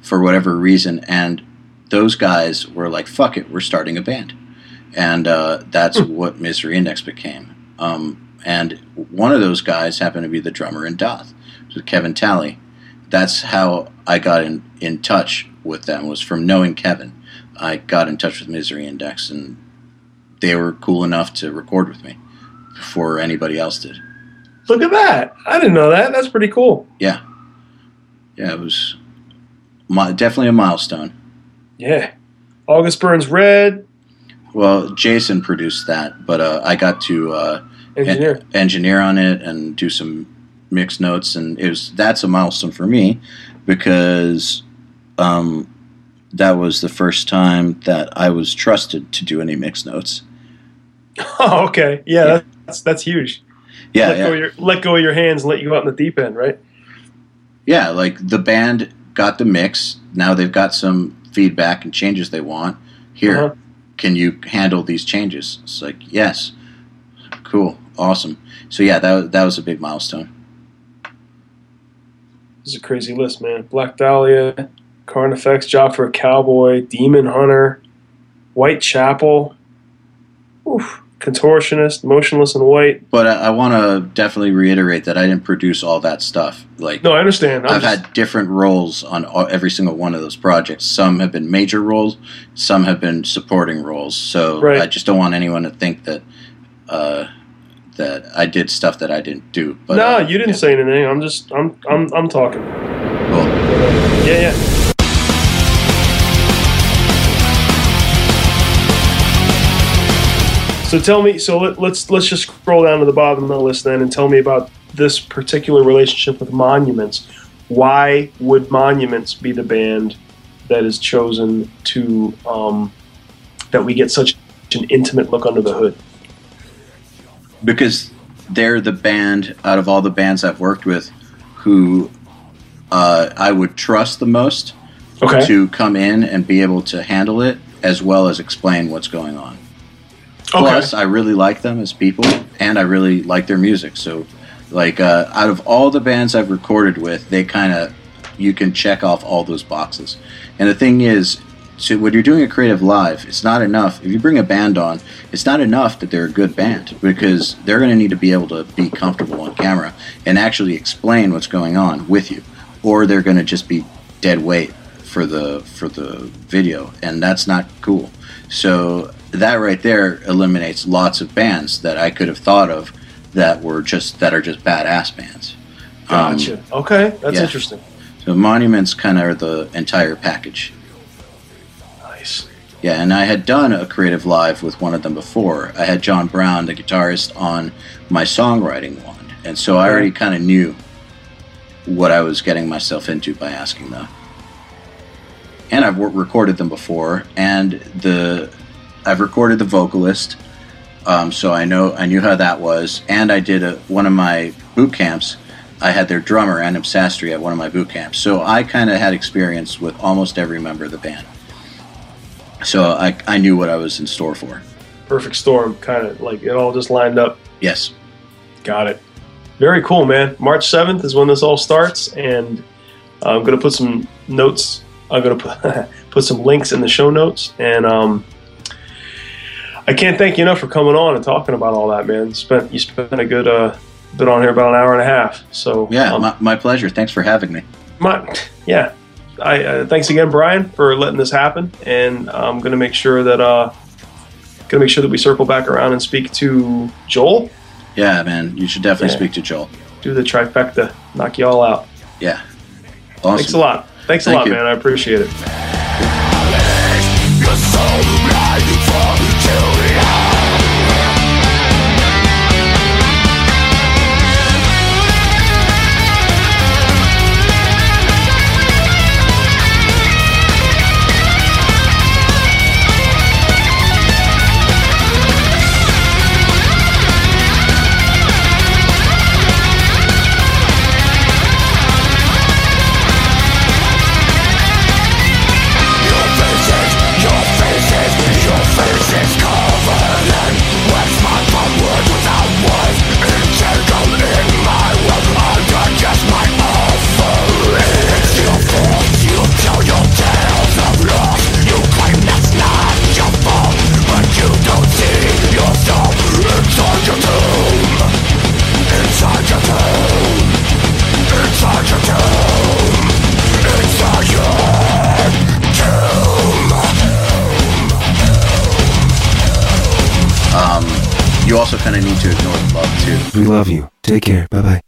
for whatever reason, and those guys were like, "Fuck it, we're starting a band," and uh, that's what Misery Index became. Um, and one of those guys happened to be the drummer in Daath, so Kevin Talley. That's how I got in, in touch with them was from knowing Kevin. I got in touch with Misery Index, and they were cool enough to record with me before anybody else did. Look at that! I didn't know that. That's pretty cool. Yeah, yeah, it was definitely a milestone. Yeah. August Burns Red Well, Jason produced that, but uh, I got to uh, engineer. en- engineer on it and do some mix notes, and it was that's a milestone for me because um, that was the first time that I was trusted to do any mix notes. Oh, okay. Yeah, Yeah. that's that's huge. Yeah, let yeah. go of your let go of your hands and let you out in the deep end, right? yeah, like the band got the mix. Now they've got some feedback and changes they want. Here, Uh-huh. Can you handle these changes? It's like, yes, cool, awesome. So yeah, that that was a big milestone. This is a crazy list, man. Black Dahlia, Carnifex, Job for a Cowboy, Demon Hunter, Whitechapel. Oof. Contortionist, motionless in white. But I, I want to definitely reiterate that I didn't produce all that stuff. Like, No, I understand. I'm I've just- had different roles on all, every single one of those projects. Some have been major roles, some have been supporting roles. So Right. I just don't want anyone to think that uh, that I did stuff that I didn't do. But no, uh, you didn't yeah. say anything. I'm just I'm I'm I'm talking. Cool. Yeah, yeah. So tell me. So let, let's let's just scroll down to the bottom of the list then, and tell me about this particular relationship with Monuments. Why would Monuments be the band that is chosen to um, that we get such an intimate look under the hood? because they're the band out of all the bands I've worked with who uh, I would trust the most Okay. to come in and be able to handle it as well as explain what's going on. Plus, I really like them as people, and I really like their music. So, like, uh, out of all the bands I've recorded with, they kind of you can check off all those boxes. And the thing is, so when you're doing a CreativeLive, it's not enough. If you bring a band on, it's not enough that they're a good band because they're going to need to be able to be comfortable on camera and actually explain what's going on with you, or they're going to just be dead weight for the for the video, and that's not cool. So that right there eliminates lots of bands that I could have thought of that were just that are just badass bands. Um, Gotcha. okay, that's yeah. interesting. so monuments kind of are the entire package. Nice. Yeah, and I had done a CreativeLive with one of them before. I had John Browne, the guitarist, on my songwriting one, and so I already kind of knew what I was getting myself into by asking them. And I've recorded them before, and the I've recorded the vocalist, um, so I know I knew how that was. And I did a, one of my boot camps. I had their drummer Anup Sastry at one of my boot camps, so I kind of had experience with almost every member of the band. So I, I knew what I was in store for. Perfect storm, kind of like it all just lined up. Yes. Got it. Very cool, man. March 7th is when this all starts, and I'm going to put some notes. I'm going to put, put some links in the show notes. And um, I can't thank you enough for coming on and talking about all that, man. Spent You spent a good uh, bit on here, about an hour and a half. So, Yeah, um, my, my pleasure. Thanks for having me. my, yeah. I, uh, thanks again, Brian, for letting this happen. And I'm going to make sure that. Uh, Gonna make sure that we circle back around and speak to Joel. Yeah, man, you should definitely Yeah. speak to Joel. Do the trifecta, knock you all out. Yeah. Awesome. Thanks a lot. Thanks a Thank lot, you. man. I appreciate it. Also kind of need to ignore the love too. We love you. Take care. Bye bye.